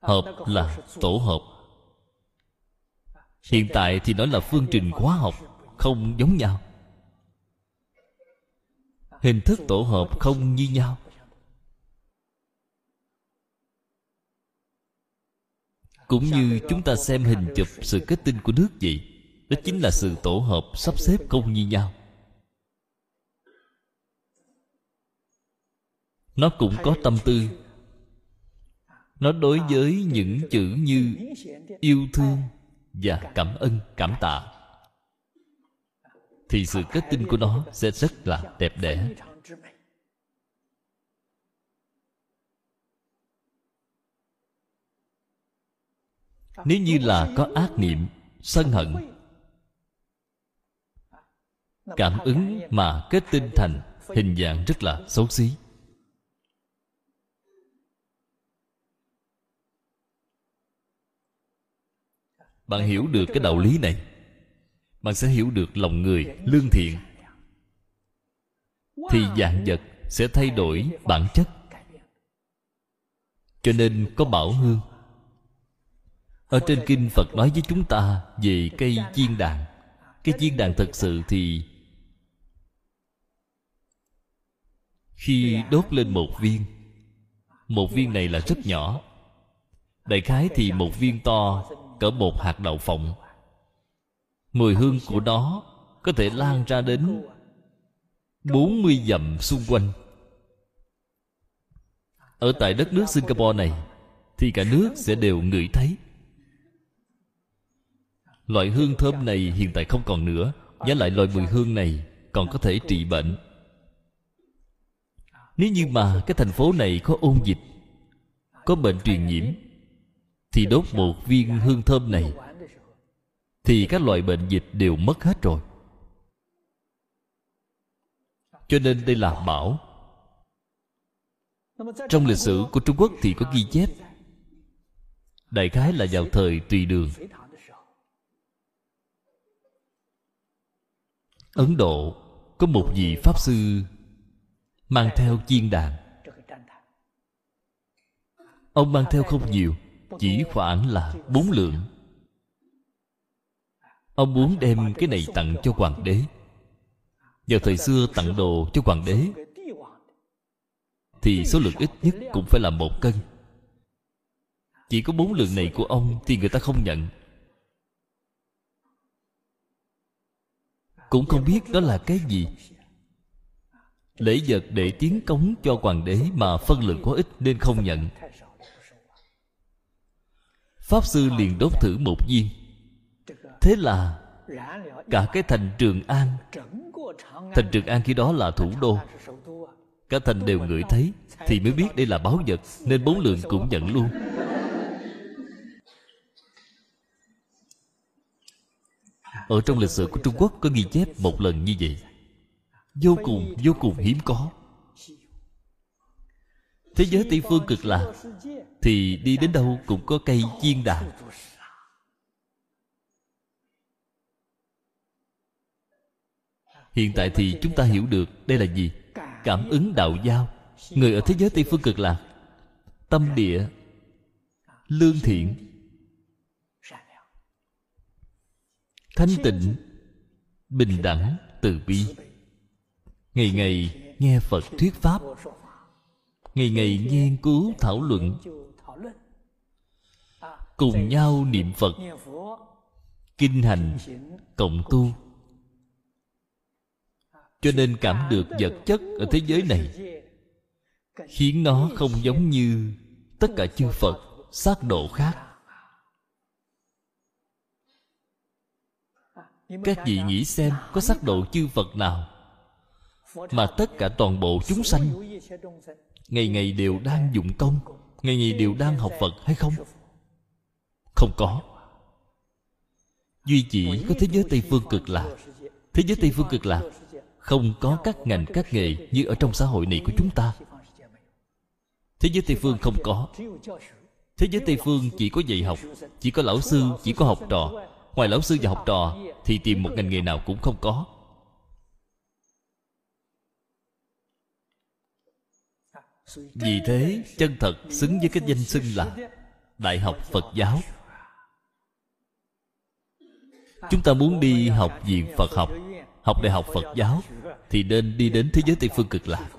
B: Hợp là tổ hợp. Hiện tại thì nói là phương trình hóa học, không giống nhau. Hình thức tổ hợp không như nhau. Cũng như chúng ta xem hình chụp sự kết tinh của nước vậy, đó chính là sự tổ hợp sắp xếp không như nhau. Nó cũng có tâm tư. Nó đối với những chữ như yêu thương và cảm ơn, cảm tạ. Thì sự kết tinh của nó sẽ rất là đẹp đẽ. Nếu như là có ác niệm, sân hận, cảm ứng mà kết tinh thành hình dạng rất là xấu xí. Bạn hiểu được cái đạo lý này. Bạn sẽ hiểu được lòng người, lương thiện. Thì dạng vật sẽ thay đổi bản chất. Cho nên có bảo hương. Ở trên kinh phật nói với chúng ta về cây chiên đàn. Cái chiên đàn thật sự thì khi đốt lên một viên một viên này là rất nhỏ. Đại khái thì một viên to cỡ một hạt đậu phộng. Mùi hương của nó có thể lan ra đến 40 dặm xung quanh. Ở tại đất nước Singapore này, Thì cả nước sẽ đều ngửi thấy. Loại hương thơm này hiện tại không còn nữa, Giá lại loại mùi hương này Còn có thể trị bệnh. Nếu như mà cái thành phố này có ôn dịch, Có bệnh truyền nhiễm thì đốt một viên hương thơm này, Thì các loại bệnh dịch đều mất hết rồi. Cho nên đây là bảo. Trong lịch sử của Trung Quốc thì có ghi chép, Đại khái là vào thời tùy đường. Ấn Độ có một vị Pháp Sư Mang theo chiên đàn. Ông mang theo không nhiều. Chỉ khoảng là bốn lượng. Ông muốn đem cái này tặng cho hoàng đế. Vào thời xưa tặng đồ cho hoàng đế, Thì số lượng ít nhất cũng phải là một cân. Chỉ có bốn lượng này của ông Thì người ta không nhận. Cũng không biết đó là cái gì. Lễ vật để tiến cống cho hoàng đế mà phân lượng quá ít nên không nhận pháp sư liền đốt thử một viên. Thế là, cả cái thành trường an, thành trường an khi đó là thủ đô. Cả thành đều ngửi thấy, thì mới biết đây là báo vật, nên bốn lượng cũng nhận luôn. Ở trong lịch sử của trung quốc có ghi chép một lần như vậy. Vô cùng vô cùng hiếm có thế giới tây phương cực lạc thì đi đến đâu cũng có cây chiên đàn hiện tại thì chúng ta hiểu được đây là gì? Cảm ứng đạo giao. Người ở thế giới tây phương cực lạc tâm địa, lương thiện, thanh tịnh, bình đẳng, từ bi. Ngày ngày nghe phật thuyết pháp ngày ngày nghiên cứu thảo luận. Cùng nhau niệm phật. Kinh hành, cộng tu. Cho nên cảm được vật chất ở thế giới này, khiến nó không giống như tất cả chư phật sát độ khác. Các vị nghĩ xem có sắc độ chư phật nào mà tất cả toàn bộ chúng sanh ngày ngày đều đang dụng công, ngày ngày đều đang học phật hay không? Không có. Duy chỉ có thế giới tây phương cực lạc. Thế giới tây phương cực lạc không có các ngành, các nghề như ở trong xã hội này của chúng ta. Thế giới tây phương không có. Thế giới tây phương chỉ có dạy học, chỉ có lão sư, chỉ có học trò. Ngoài lão sư và học trò thì tìm một ngành nghề nào cũng không có. Vì thế, chân thật xứng với cái danh xưng là đại học phật giáo. Chúng ta muốn đi học viện phật học học đại học phật giáo, thì nên đi đến thế giới tây phương cực lạc.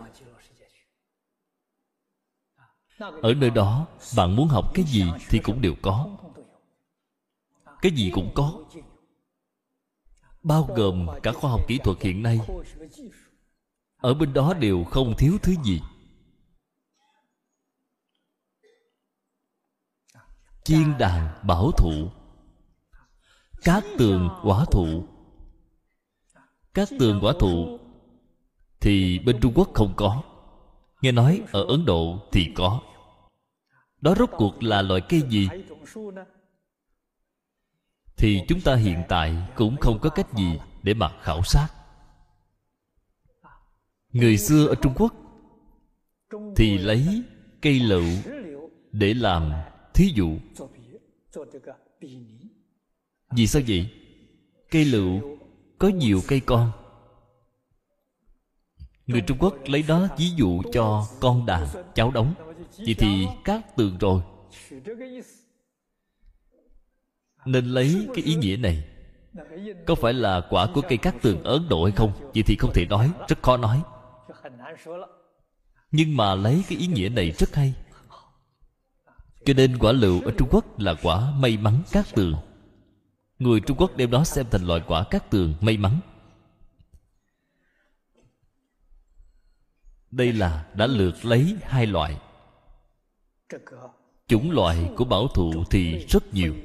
B: Ở nơi đó, bạn muốn học cái gì thì cũng đều có. Cái gì cũng có. Bao gồm cả khoa học kỹ thuật hiện nay. Ở bên đó đều không thiếu thứ gì. Chiên đàn bảo thụ cát tường quả thụ. Cát tường quả thụ. Thì bên trung quốc không có. Nghe nói ở ấn độ thì có. Đó rốt cuộc là loại cây gì? Thì chúng ta hiện tại cũng không có cách gì để mà khảo sát. Người xưa ở trung quốc thì lấy cây lựu để làm thí dụ. Vì sao vậy? Cây lựu có nhiều cây con. Người trung quốc lấy đó ví dụ cho con đàn cháu đóng. Vậy thì cát tường rồi. Nên lấy cái ý nghĩa này. Có phải là quả của cây cát tường ấn độ hay không? Vậy thì không thể nói, rất khó nói. Nhưng mà lấy cái ý nghĩa này rất hay cho nên quả lựu ở trung quốc là quả may mắn cát tường. Người trung quốc đem đó xem thành loại quả cát tường may mắn. Đây là đã lượt lấy hai loại. Chủng loại của bảo thụ thì rất nhiều.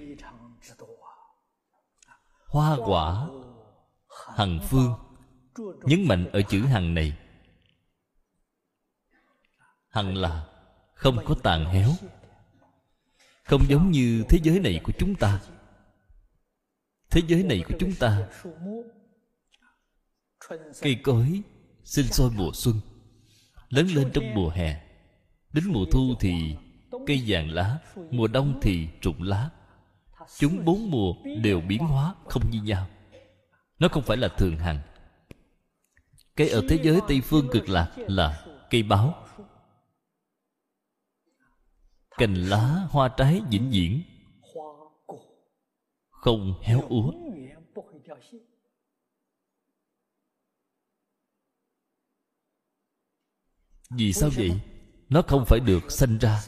B: Hoa quả, hằng phương. Nhấn mạnh ở chữ hằng này. Hằng là không có tàn héo không giống như thế giới này của chúng ta. Thế giới này của chúng ta. Cây cối sinh sôi mùa xuân, lớn lên trong mùa hè. Đến mùa thu thì cây vàng lá, mùa đông thì rụng lá. Chúng bốn mùa đều biến hóa không như nhau. Nó không phải là thường hằng. Cây ở thế giới tây phương cực lạc là cây báo cành lá hoa trái vĩnh viễn. Không héo úa. Vì sao vậy? Nó không phải được sanh ra.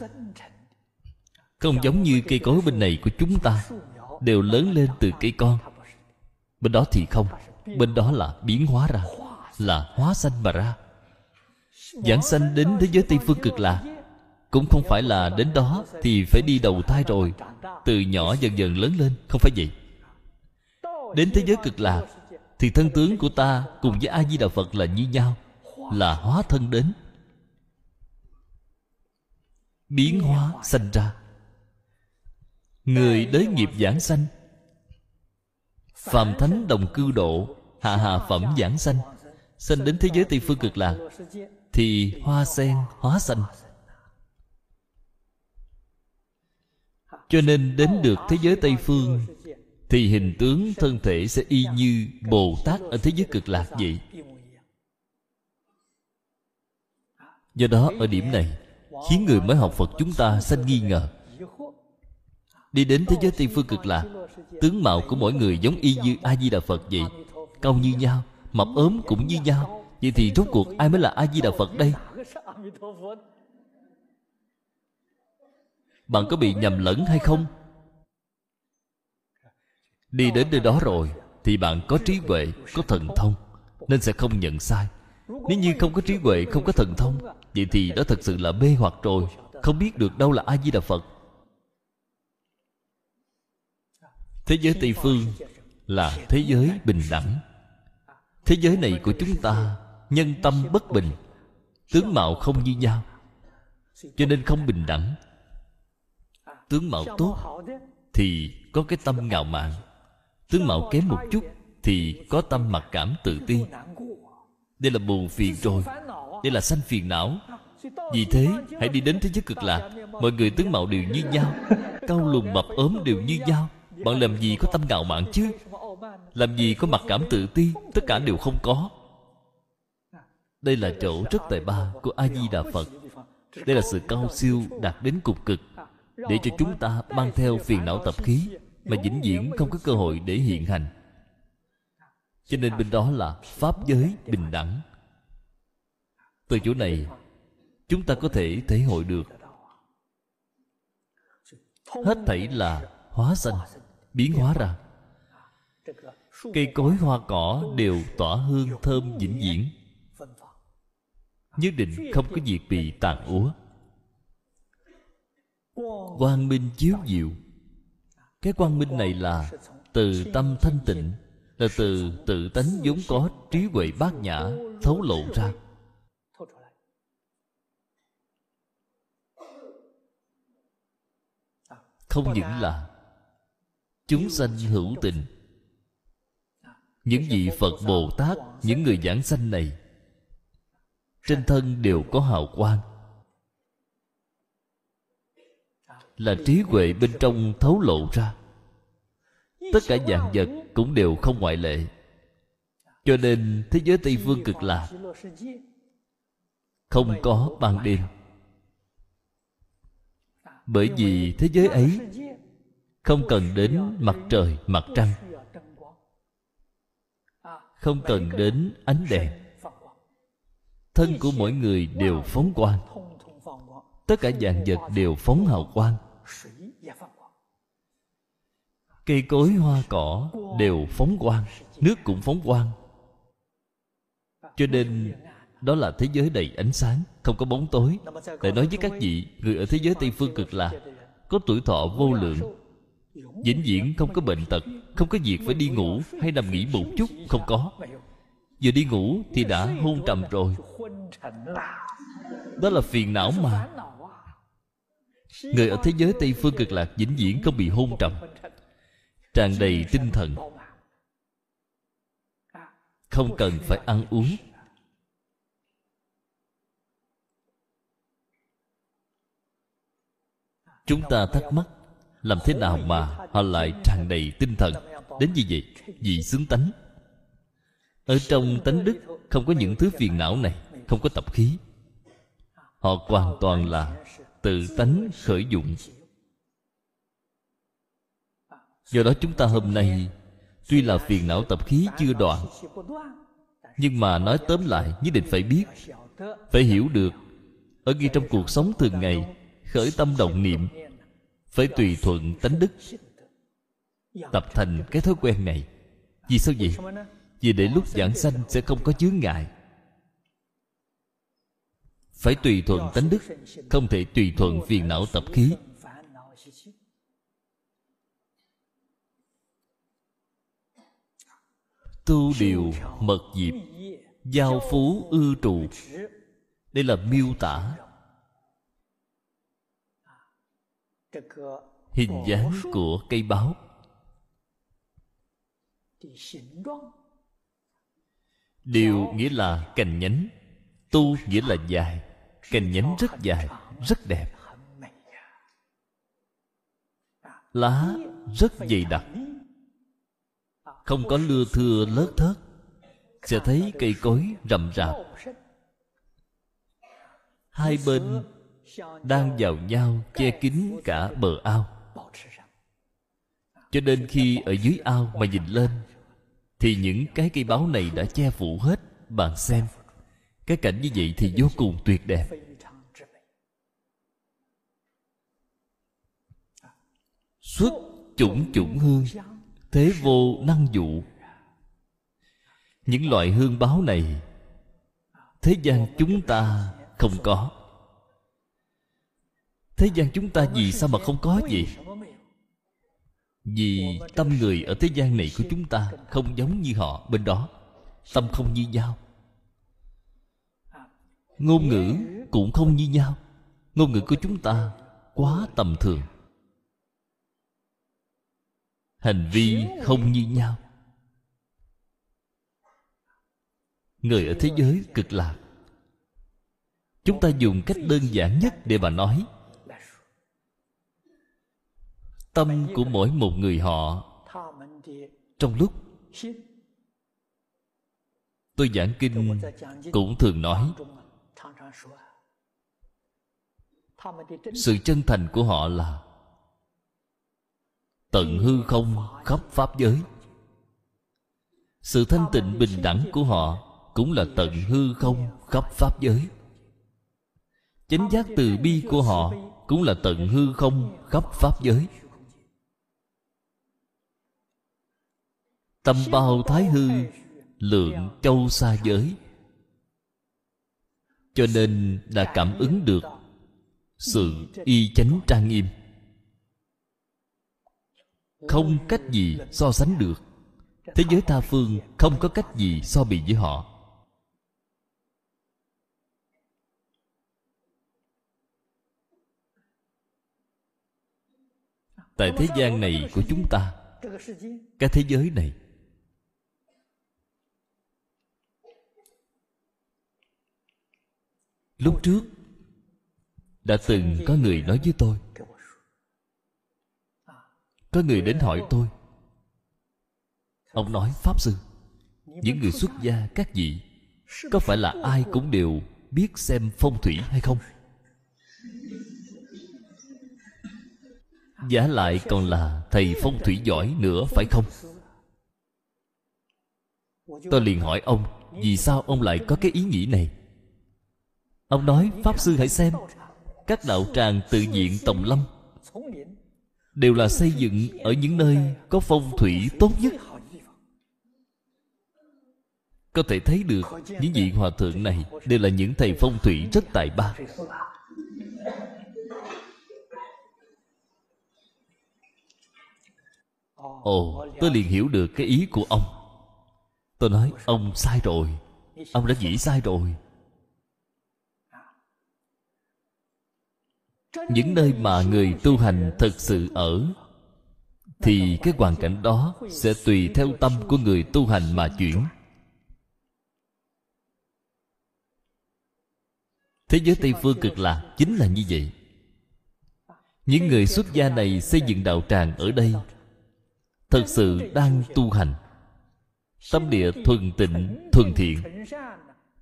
B: Không giống như cây cối bên này của chúng ta, đều lớn lên từ cây con. Bên đó thì không, bên đó là biến hóa ra, là hóa sanh mà ra. Giảng sanh đến thế giới tây phương cực lạc cũng không phải là đến đó thì phải đi đầu thai rồi. Từ nhỏ dần dần lớn lên, không phải vậy? Đến thế giới cực lạc thì thân tướng của ta cùng với a di đà phật là như nhau, là hóa thân đến. Biến hóa sanh ra. Người đới nghiệp giảng sanh. Phàm thánh đồng cư độ, hạ hạ phẩm giảng sanh. Sanh đến thế giới tây phương cực lạc, thì hoa sen hóa sanh. Cho nên đến được thế giới tây phương, thì hình tướng thân thể sẽ y như bồ tát ở thế giới cực lạc vậy. Do đó, ở điểm này, khiến người mới học phật chúng ta sanh nghi ngờ. Đi đến thế giới tây phương cực lạc, tướng mạo của mỗi người giống y như a di đà phật vậy, cao như nhau, mập ốm cũng như nhau. Vậy thì rốt cuộc ai mới là a di đà phật đây? Bạn có bị nhầm lẫn hay không? Đi đến nơi đó rồi thì bạn có trí huệ, có thần thông, nên sẽ không nhận sai. Nếu như không có trí huệ, không có thần thông, vậy thì đó thật sự là mê hoặc rồi, không biết được đâu là a di đà phật. Thế giới tây phương là thế giới bình đẳng. Thế giới này của chúng ta, nhân tâm bất bình, tướng mạo không như nhau, cho nên không bình đẳng tướng mạo tốt thì có cái tâm ngạo mạn. Tướng mạo kém một chút thì có tâm mặc cảm tự ti. Đây là buồn phiền rồi. Đây là sanh phiền não. Vì thế, hãy đi đến thế giới cực lạc. Mọi người tướng mạo đều như nhau. Cao lùn mập ốm đều như nhau. Bạn làm gì có tâm ngạo mạn chứ? Làm gì có mặc cảm tự ti? Tất cả đều không có. Đây là chỗ rất tài ba của a di đà phật. Đây là sự cao siêu đạt đến cục cực để cho chúng ta mang theo phiền não tập khí mà vĩnh viễn không có cơ hội để hiện hành. Cho nên bên đó là pháp giới bình đẳng. Từ chỗ này, chúng ta có thể thể hội được. Hết thảy là hóa sanh, biến hóa ra. Cây cối hoa cỏ đều tỏa hương thơm vĩnh viễn. Nhất định không có việc bị tàn úa quang minh chiếu diệu. Cái quang minh này là từ tâm thanh tịnh, là từ tự tánh vốn có trí huệ bát nhã thấu lộ ra. Không những là chúng sanh hữu tình, những vị phật bồ tát, những người giảng sanh này, trên thân đều có hào quang. Là trí huệ bên trong thấu lộ ra. Tất cả dạng vật cũng đều không ngoại lệ. Cho nên thế giới tây phương cực lạc không có ban đêm. Bởi vì thế giới ấy không cần đến mặt trời, mặt trăng. Không cần đến ánh đèn. Thân của mỗi người đều phóng quang. Tất cả dạng vật đều phóng hào quang cây cối hoa cỏ đều phóng quang, nước cũng phóng quang. Cho nên, đó là thế giới đầy ánh sáng, không có bóng tối. Lại nói với các vị, người ở thế giới tây phương cực lạc có tuổi thọ vô lượng, vĩnh viễn không có bệnh tật, không có việc phải đi ngủ hay nằm nghỉ một chút, không có. Vừa đi ngủ thì đã hôn trầm rồi. Đó là phiền não mà. Người ở thế giới tây phương cực lạc vĩnh viễn không bị hôn trầm tràn đầy tinh thần. Không cần phải ăn uống. Chúng ta thắc mắc, làm thế nào mà họ lại tràn đầy tinh thần? Đến như vậy, vì xứng tánh. Ở trong tánh đức, không có những thứ phiền não này, không có tập khí. Họ hoàn toàn là tự tánh khởi dụng do đó chúng ta hôm nay, tuy là phiền não tập khí chưa đoạn, nhưng mà nói tóm lại nhất định phải biết, phải hiểu được. Ở ngay trong cuộc sống thường ngày, khởi tâm động niệm, phải tùy thuận tánh đức, tập thành cái thói quen này. Vì sao vậy? Vì để lúc giảng sanh sẽ không có chướng ngại. Phải tùy thuận tánh đức, không thể tùy thuận phiền não tập khí. Tu điều mật diệp, giao phú ư trụ đây là miêu tả hình dáng của cây báo. Điều nghĩa là cành nhánh, tu nghĩa là dài. Cành nhánh rất dài, rất đẹp. Lá rất dày đặc không có lưa thưa lớt thớt, sẽ thấy cây cối rậm rạp. Hai bên đang vào nhau che kín cả bờ ao. Cho nên khi ở dưới ao mà nhìn lên, thì những cái cây báo này đã che phủ hết, bạn xem. Cái cảnh như vậy thì vô cùng tuyệt đẹp. Xuất chủng chủng hương thế vô năng dụ. Những loại hương báo này, thế gian chúng ta không có. Thế gian chúng ta vì sao mà không có gì vì tâm người ở thế gian này của chúng ta không giống như họ bên đó, tâm không như nhau. Ngôn ngữ cũng không như nhau. Ngôn ngữ của chúng ta quá tầm thường hành vi không như nhau. Người ở thế giới cực lạc. Chúng ta dùng cách đơn giản nhất để mà nói. Tâm của mỗi một người họ, trong lúc tôi giảng kinh cũng thường nói, sự chân thành của họ là tận hư không khắp pháp giới. Sự thanh tịnh bình đẳng của họ cũng là tận hư không khắp pháp giới. Chánh giác từ bi của họ cũng là tận hư không khắp pháp giới. Tâm bao thái hư, lượng châu xa giới. Cho nên đã cảm ứng được sự y chánh trang nghiêm không cách gì so sánh được. Thế giới tha phương không có cách gì so bì với họ. Tại thế gian này của chúng ta, cái thế giới này, lúc trước đã từng có người nói với tôi có người đến hỏi tôi. Ông nói, pháp sư, những người xuất gia các vị, có phải là ai cũng đều biết xem phong thủy hay không? Giả lại còn là thầy phong thủy giỏi nữa, phải không? Tôi liền hỏi ông, vì sao ông lại có cái ý nghĩ này? Ông nói, pháp sư hãy xem, các đạo tràng tự diện tổng lâm đều là xây dựng ở những nơi có phong thủy tốt nhất. Có thể thấy được những vị hòa thượng này đều là những thầy phong thủy rất tài ba. Ồ, tôi liền hiểu được cái ý của ông. Tôi nói, ông sai rồi. Ông đã nghĩ sai rồi. Những nơi mà người tu hành thật sự ở, thì cái hoàn cảnh đó sẽ tùy theo tâm của người tu hành mà chuyển. Thế giới tây phương cực lạc chính là như vậy. Những người xuất gia này xây dựng đạo tràng ở đây thật sự đang tu hành. Tâm địa thuần tịnh, thuần thiện,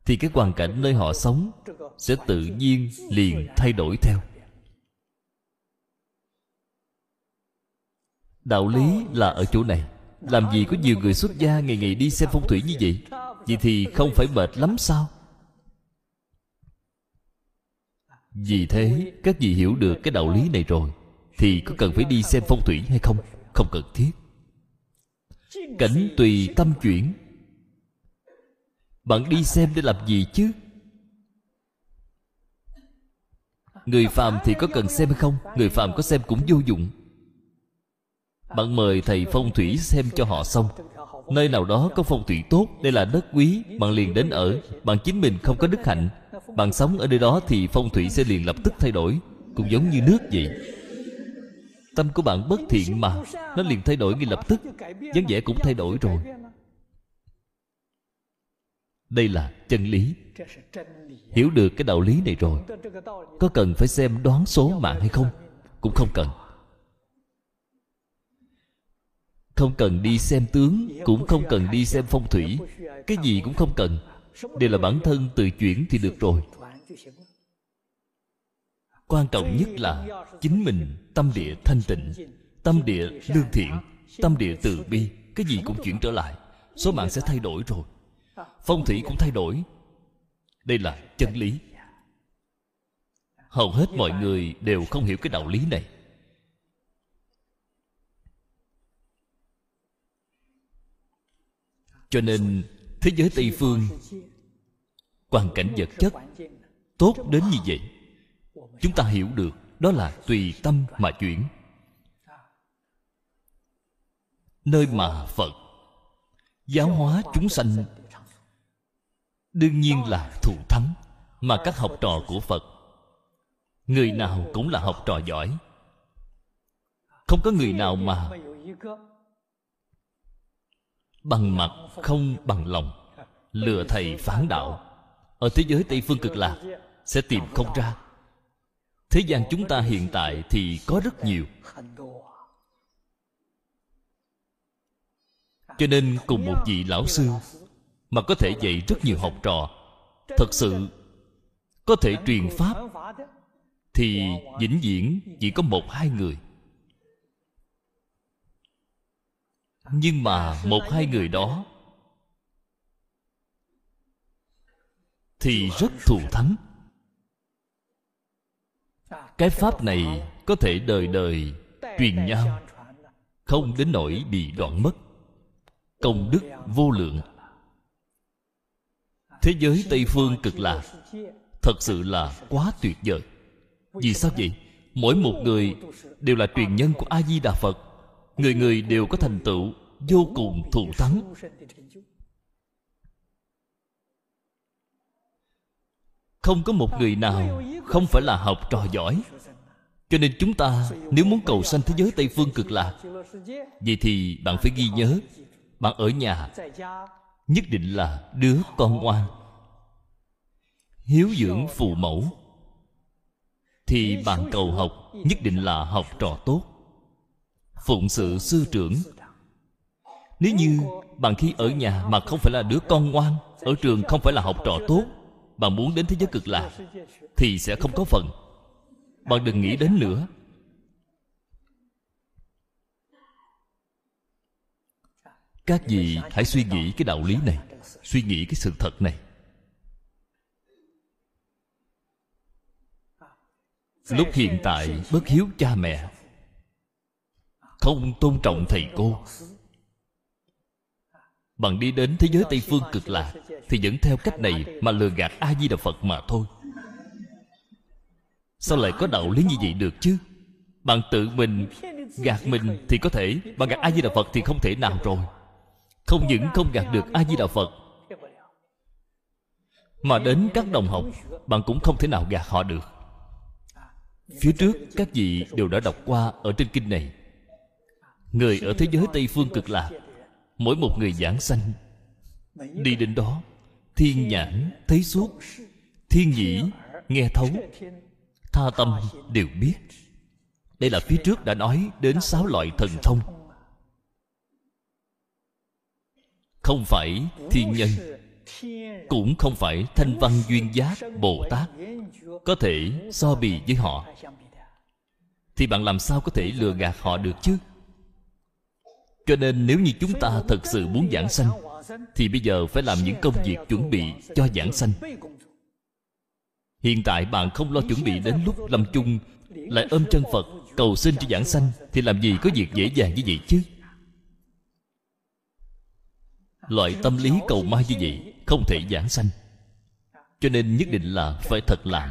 B: thì cái hoàn cảnh nơi họ sống sẽ tự nhiên liền thay đổi theo. Đạo lý là ở chỗ này. Làm gì có nhiều người xuất gia ngày ngày đi xem phong thủy như vậy? Vậy thì không phải mệt lắm sao? Vì thế, các vị hiểu được cái đạo lý này rồi, thì có cần phải đi xem phong thủy hay không? Không cần thiết. Cảnh tùy tâm chuyển. Bạn đi xem để làm gì chứ? Người phàm thì có cần xem hay không? Người phàm có xem cũng vô dụng bạn mời thầy phong thủy xem cho họ xong. Nơi nào đó có phong thủy tốt, đây là đất quý, bạn liền đến ở. Bạn chính mình không có đức hạnh. Bạn sống ở nơi đó thì phong thủy sẽ liền lập tức thay đổi, cũng giống như nước vậy. Tâm của bạn bất thiện mà, nó liền thay đổi ngay lập tức. Dáng vẻ cũng thay đổi rồi. Đây là chân lý. Hiểu được cái đạo lý này rồi. Có cần phải xem đoán số mạng hay không? Cũng không cần. Không cần đi xem tướng, cũng không cần đi xem phong thủy. Cái gì cũng không cần. Đều là bản thân tự chuyển thì được rồi. Quan trọng nhất là chính mình, tâm địa thanh tịnh, tâm địa lương thiện, tâm địa từ bi, cái gì cũng chuyển trở lại, số mạng sẽ thay đổi rồi. Phong thủy cũng thay đổi. Đây là chân lý. Hầu hết mọi người đều không hiểu cái đạo lý này. Cho nên, thế giới tây phương, hoàn cảnh vật chất tốt đến như vậy, chúng ta hiểu được đó là tùy tâm mà chuyển. Nơi mà phật giáo hóa chúng sanh, đương nhiên là thù thắng mà các học trò của phật, người nào cũng là học trò giỏi. Không có người nào mà bằng mặt không bằng lòng, lừa thầy phản đạo. Ở thế giới tây phương cực lạc, sẽ tìm không ra. Thế gian chúng ta hiện tại thì có rất nhiều. Cho nên cùng một vị lão sư mà có thể dạy rất nhiều học trò, thật sự có thể truyền pháp, thì vĩnh viễn chỉ có một hai người. Nhưng mà một hai người đó thì rất thù thắng. Cái pháp này có thể đời đời truyền nhau, không đến nỗi bị đoạn mất. Công đức vô lượng. Thế giới tây phương cực lạc thật sự là quá tuyệt vời. Vì sao vậy? Mỗi một người đều là truyền nhân của a di đà phật. Người người đều có thành tựu vô cùng thù thắng. Không có một người nào không phải là học trò giỏi. Cho nên chúng ta nếu muốn cầu sanh thế giới tây phương cực lạc, vậy thì bạn phải ghi nhớ, bạn ở nhà nhất định là đứa con ngoan. Hiếu dưỡng phụ mẫu thì bạn cầu học nhất định là học trò tốt. Phụng sự sư trưởng nếu như bạn khi ở nhà mà không phải là đứa con ngoan, ở trường không phải là học trò tốt, bạn muốn đến thế giới cực lạc, thì sẽ không có phần. Bạn đừng nghĩ đến nữa. Các vị hãy suy nghĩ cái đạo lý này, suy nghĩ cái sự thật này. Lúc hiện tại, bất hiếu cha mẹ, không tôn trọng thầy cô bạn đi đến thế giới tây phương cực lạc thì vẫn theo cách này mà lừa gạt a di đà phật mà thôi. Sao lại có đạo lý như vậy được chứ? Bạn tự mình gạt mình thì có thể mà gạt a di đà phật thì không thể nào rồi. Không những không gạt được a di đà phật mà đến các đồng học bạn cũng không thể nào gạt họ được. Phía trước các vị đều đã đọc qua ở trên kinh này. Người ở thế giới tây phương cực lạc mỗi một người giảng sanh. Đi đến đó, thiên nhãn thấy suốt, thiên nhĩ nghe thấu, tha tâm đều biết. Đây là phía trước đã nói đến sáu loại thần thông. Không phải thiên nhân, cũng không phải thanh văn duyên giác bồ tát có thể so bì với họ. Thì bạn làm sao có thể lừa gạt họ được chứ? Cho nên nếu như chúng ta thật sự muốn giảng sanh, thì bây giờ phải làm những công việc chuẩn bị cho giảng sanh. Hiện tại bạn không lo chuẩn bị đến lúc lâm chung, lại ôm chân phật, cầu xin cho giảng sanh, thì làm gì có việc dễ dàng như vậy chứ? Loại tâm lý cầu mai như vậy không thể giảng sanh. Cho nên nhất định là phải thật làm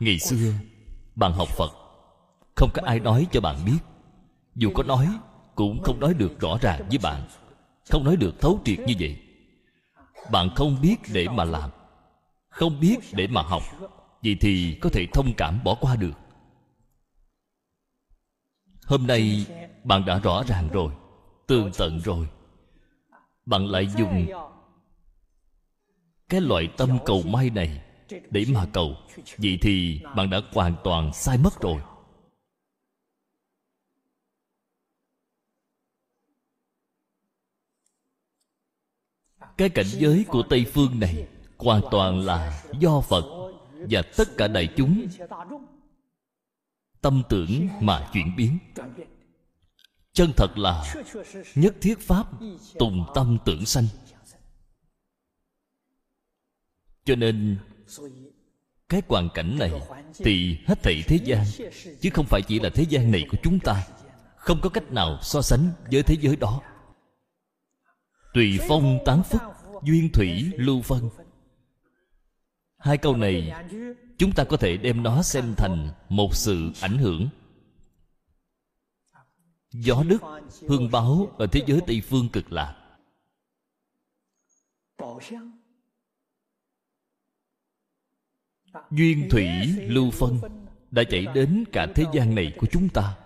B: ngày xưa bạn học phật không có ai nói cho bạn biết. Dù có nói cũng không nói được rõ ràng với bạn không nói được thấu triệt như vậy. Bạn không biết để mà làm không biết để mà học vậy thì có thể thông cảm bỏ qua được. Hôm nay bạn đã rõ ràng rồi tường tận rồi. Bạn lại dùng cái loại tâm cầu may này để mà cầu, vậy thì bạn đã hoàn toàn sai mất rồi. Cái cảnh giới của tây phương này hoàn toàn là do phật và tất cả đại chúng tâm tưởng mà chuyển biến. Chân thật là nhất thiết pháp tùng tâm tưởng sanh. Cho nên cái hoàn cảnh này thì hết thảy thế gian chứ không phải chỉ là thế gian này của chúng ta. Không có cách nào so sánh với thế giới đó. Tùy phong tán phức duyên thủy lưu phân hai câu này chúng ta có thể đem nó xem thành một sự ảnh hưởng. Gió đức hương báo ở thế giới tây phương cực lạc duyên thủy lưu phân đã chảy đến cả thế gian này của chúng ta.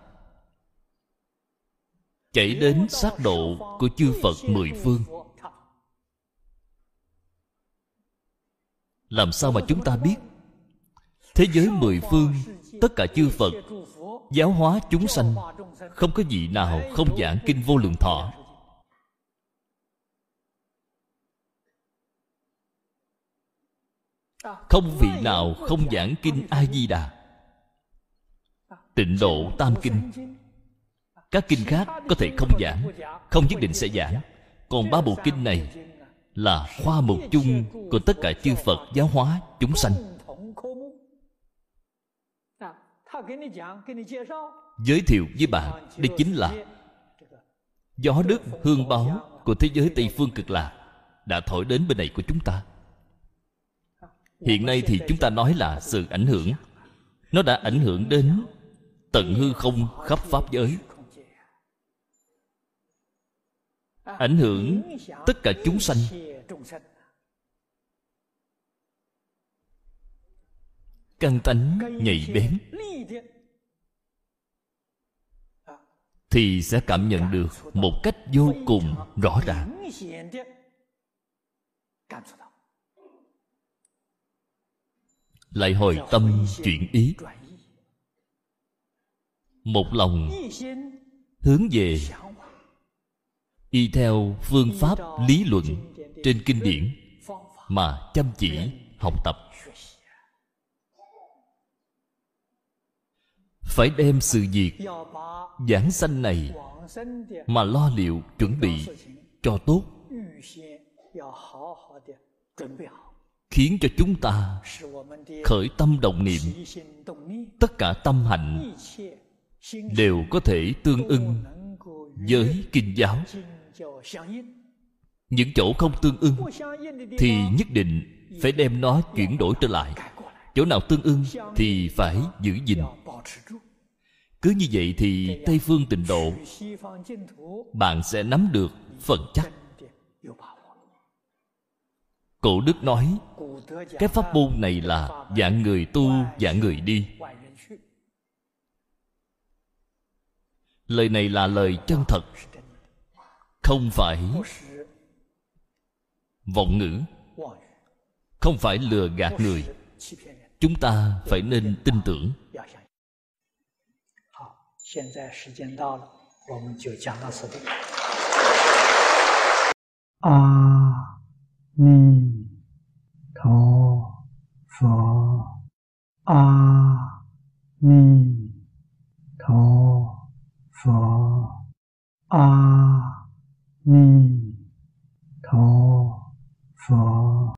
B: Chảy đến sát độ của chư phật mười phương. Làm sao mà chúng ta biết? Thế giới mười phương tất cả chư phật giáo hóa chúng sanh không có vị nào không giảng kinh vô lượng thọ không vị nào không giảng kinh a di đà tịnh độ tam kinh. Các kinh khác có thể không giảng, không nhất định sẽ giảng. Còn ba bộ kinh này là khoa mục chung của tất cả chư phật giáo hóa chúng sanh. Giới thiệu với bạn đây chính là gió đức hương báo của thế giới tây phương cực lạc đã thổi đến bên này của chúng ta hiện nay thì chúng ta nói là sự ảnh hưởng. Nó đã ảnh hưởng đến tận hư không khắp pháp giới. Ảnh hưởng tất cả chúng sanh. Căn tánh nhạy bén. Thì sẽ cảm nhận được một cách vô cùng rõ ràng. Lại hồi tâm chuyển ý. Một lòng hướng về y theo phương pháp lý luận trên kinh điển mà chăm chỉ học tập. Phải đem sự việc giảng sanh này mà lo liệu chuẩn bị cho tốt khiến cho chúng ta khởi tâm động niệm. Tất cả tâm hạnh đều có thể tương ưng với kinh giáo. Những chỗ không tương ưng thì nhất định phải đem nó chuyển đổi trở lại. Chỗ nào tương ưng thì phải giữ gìn. Cứ như vậy thì tây phương tịnh độ, bạn sẽ nắm được phần chắc cổ đức nói, cái pháp môn này là dạng người tu, dạng người đi. Lời này là lời chân thật, không phải vọng ngữ, không phải lừa gạt người. Chúng ta phải nên tin tưởng.
A: 现在陀佛，阿弥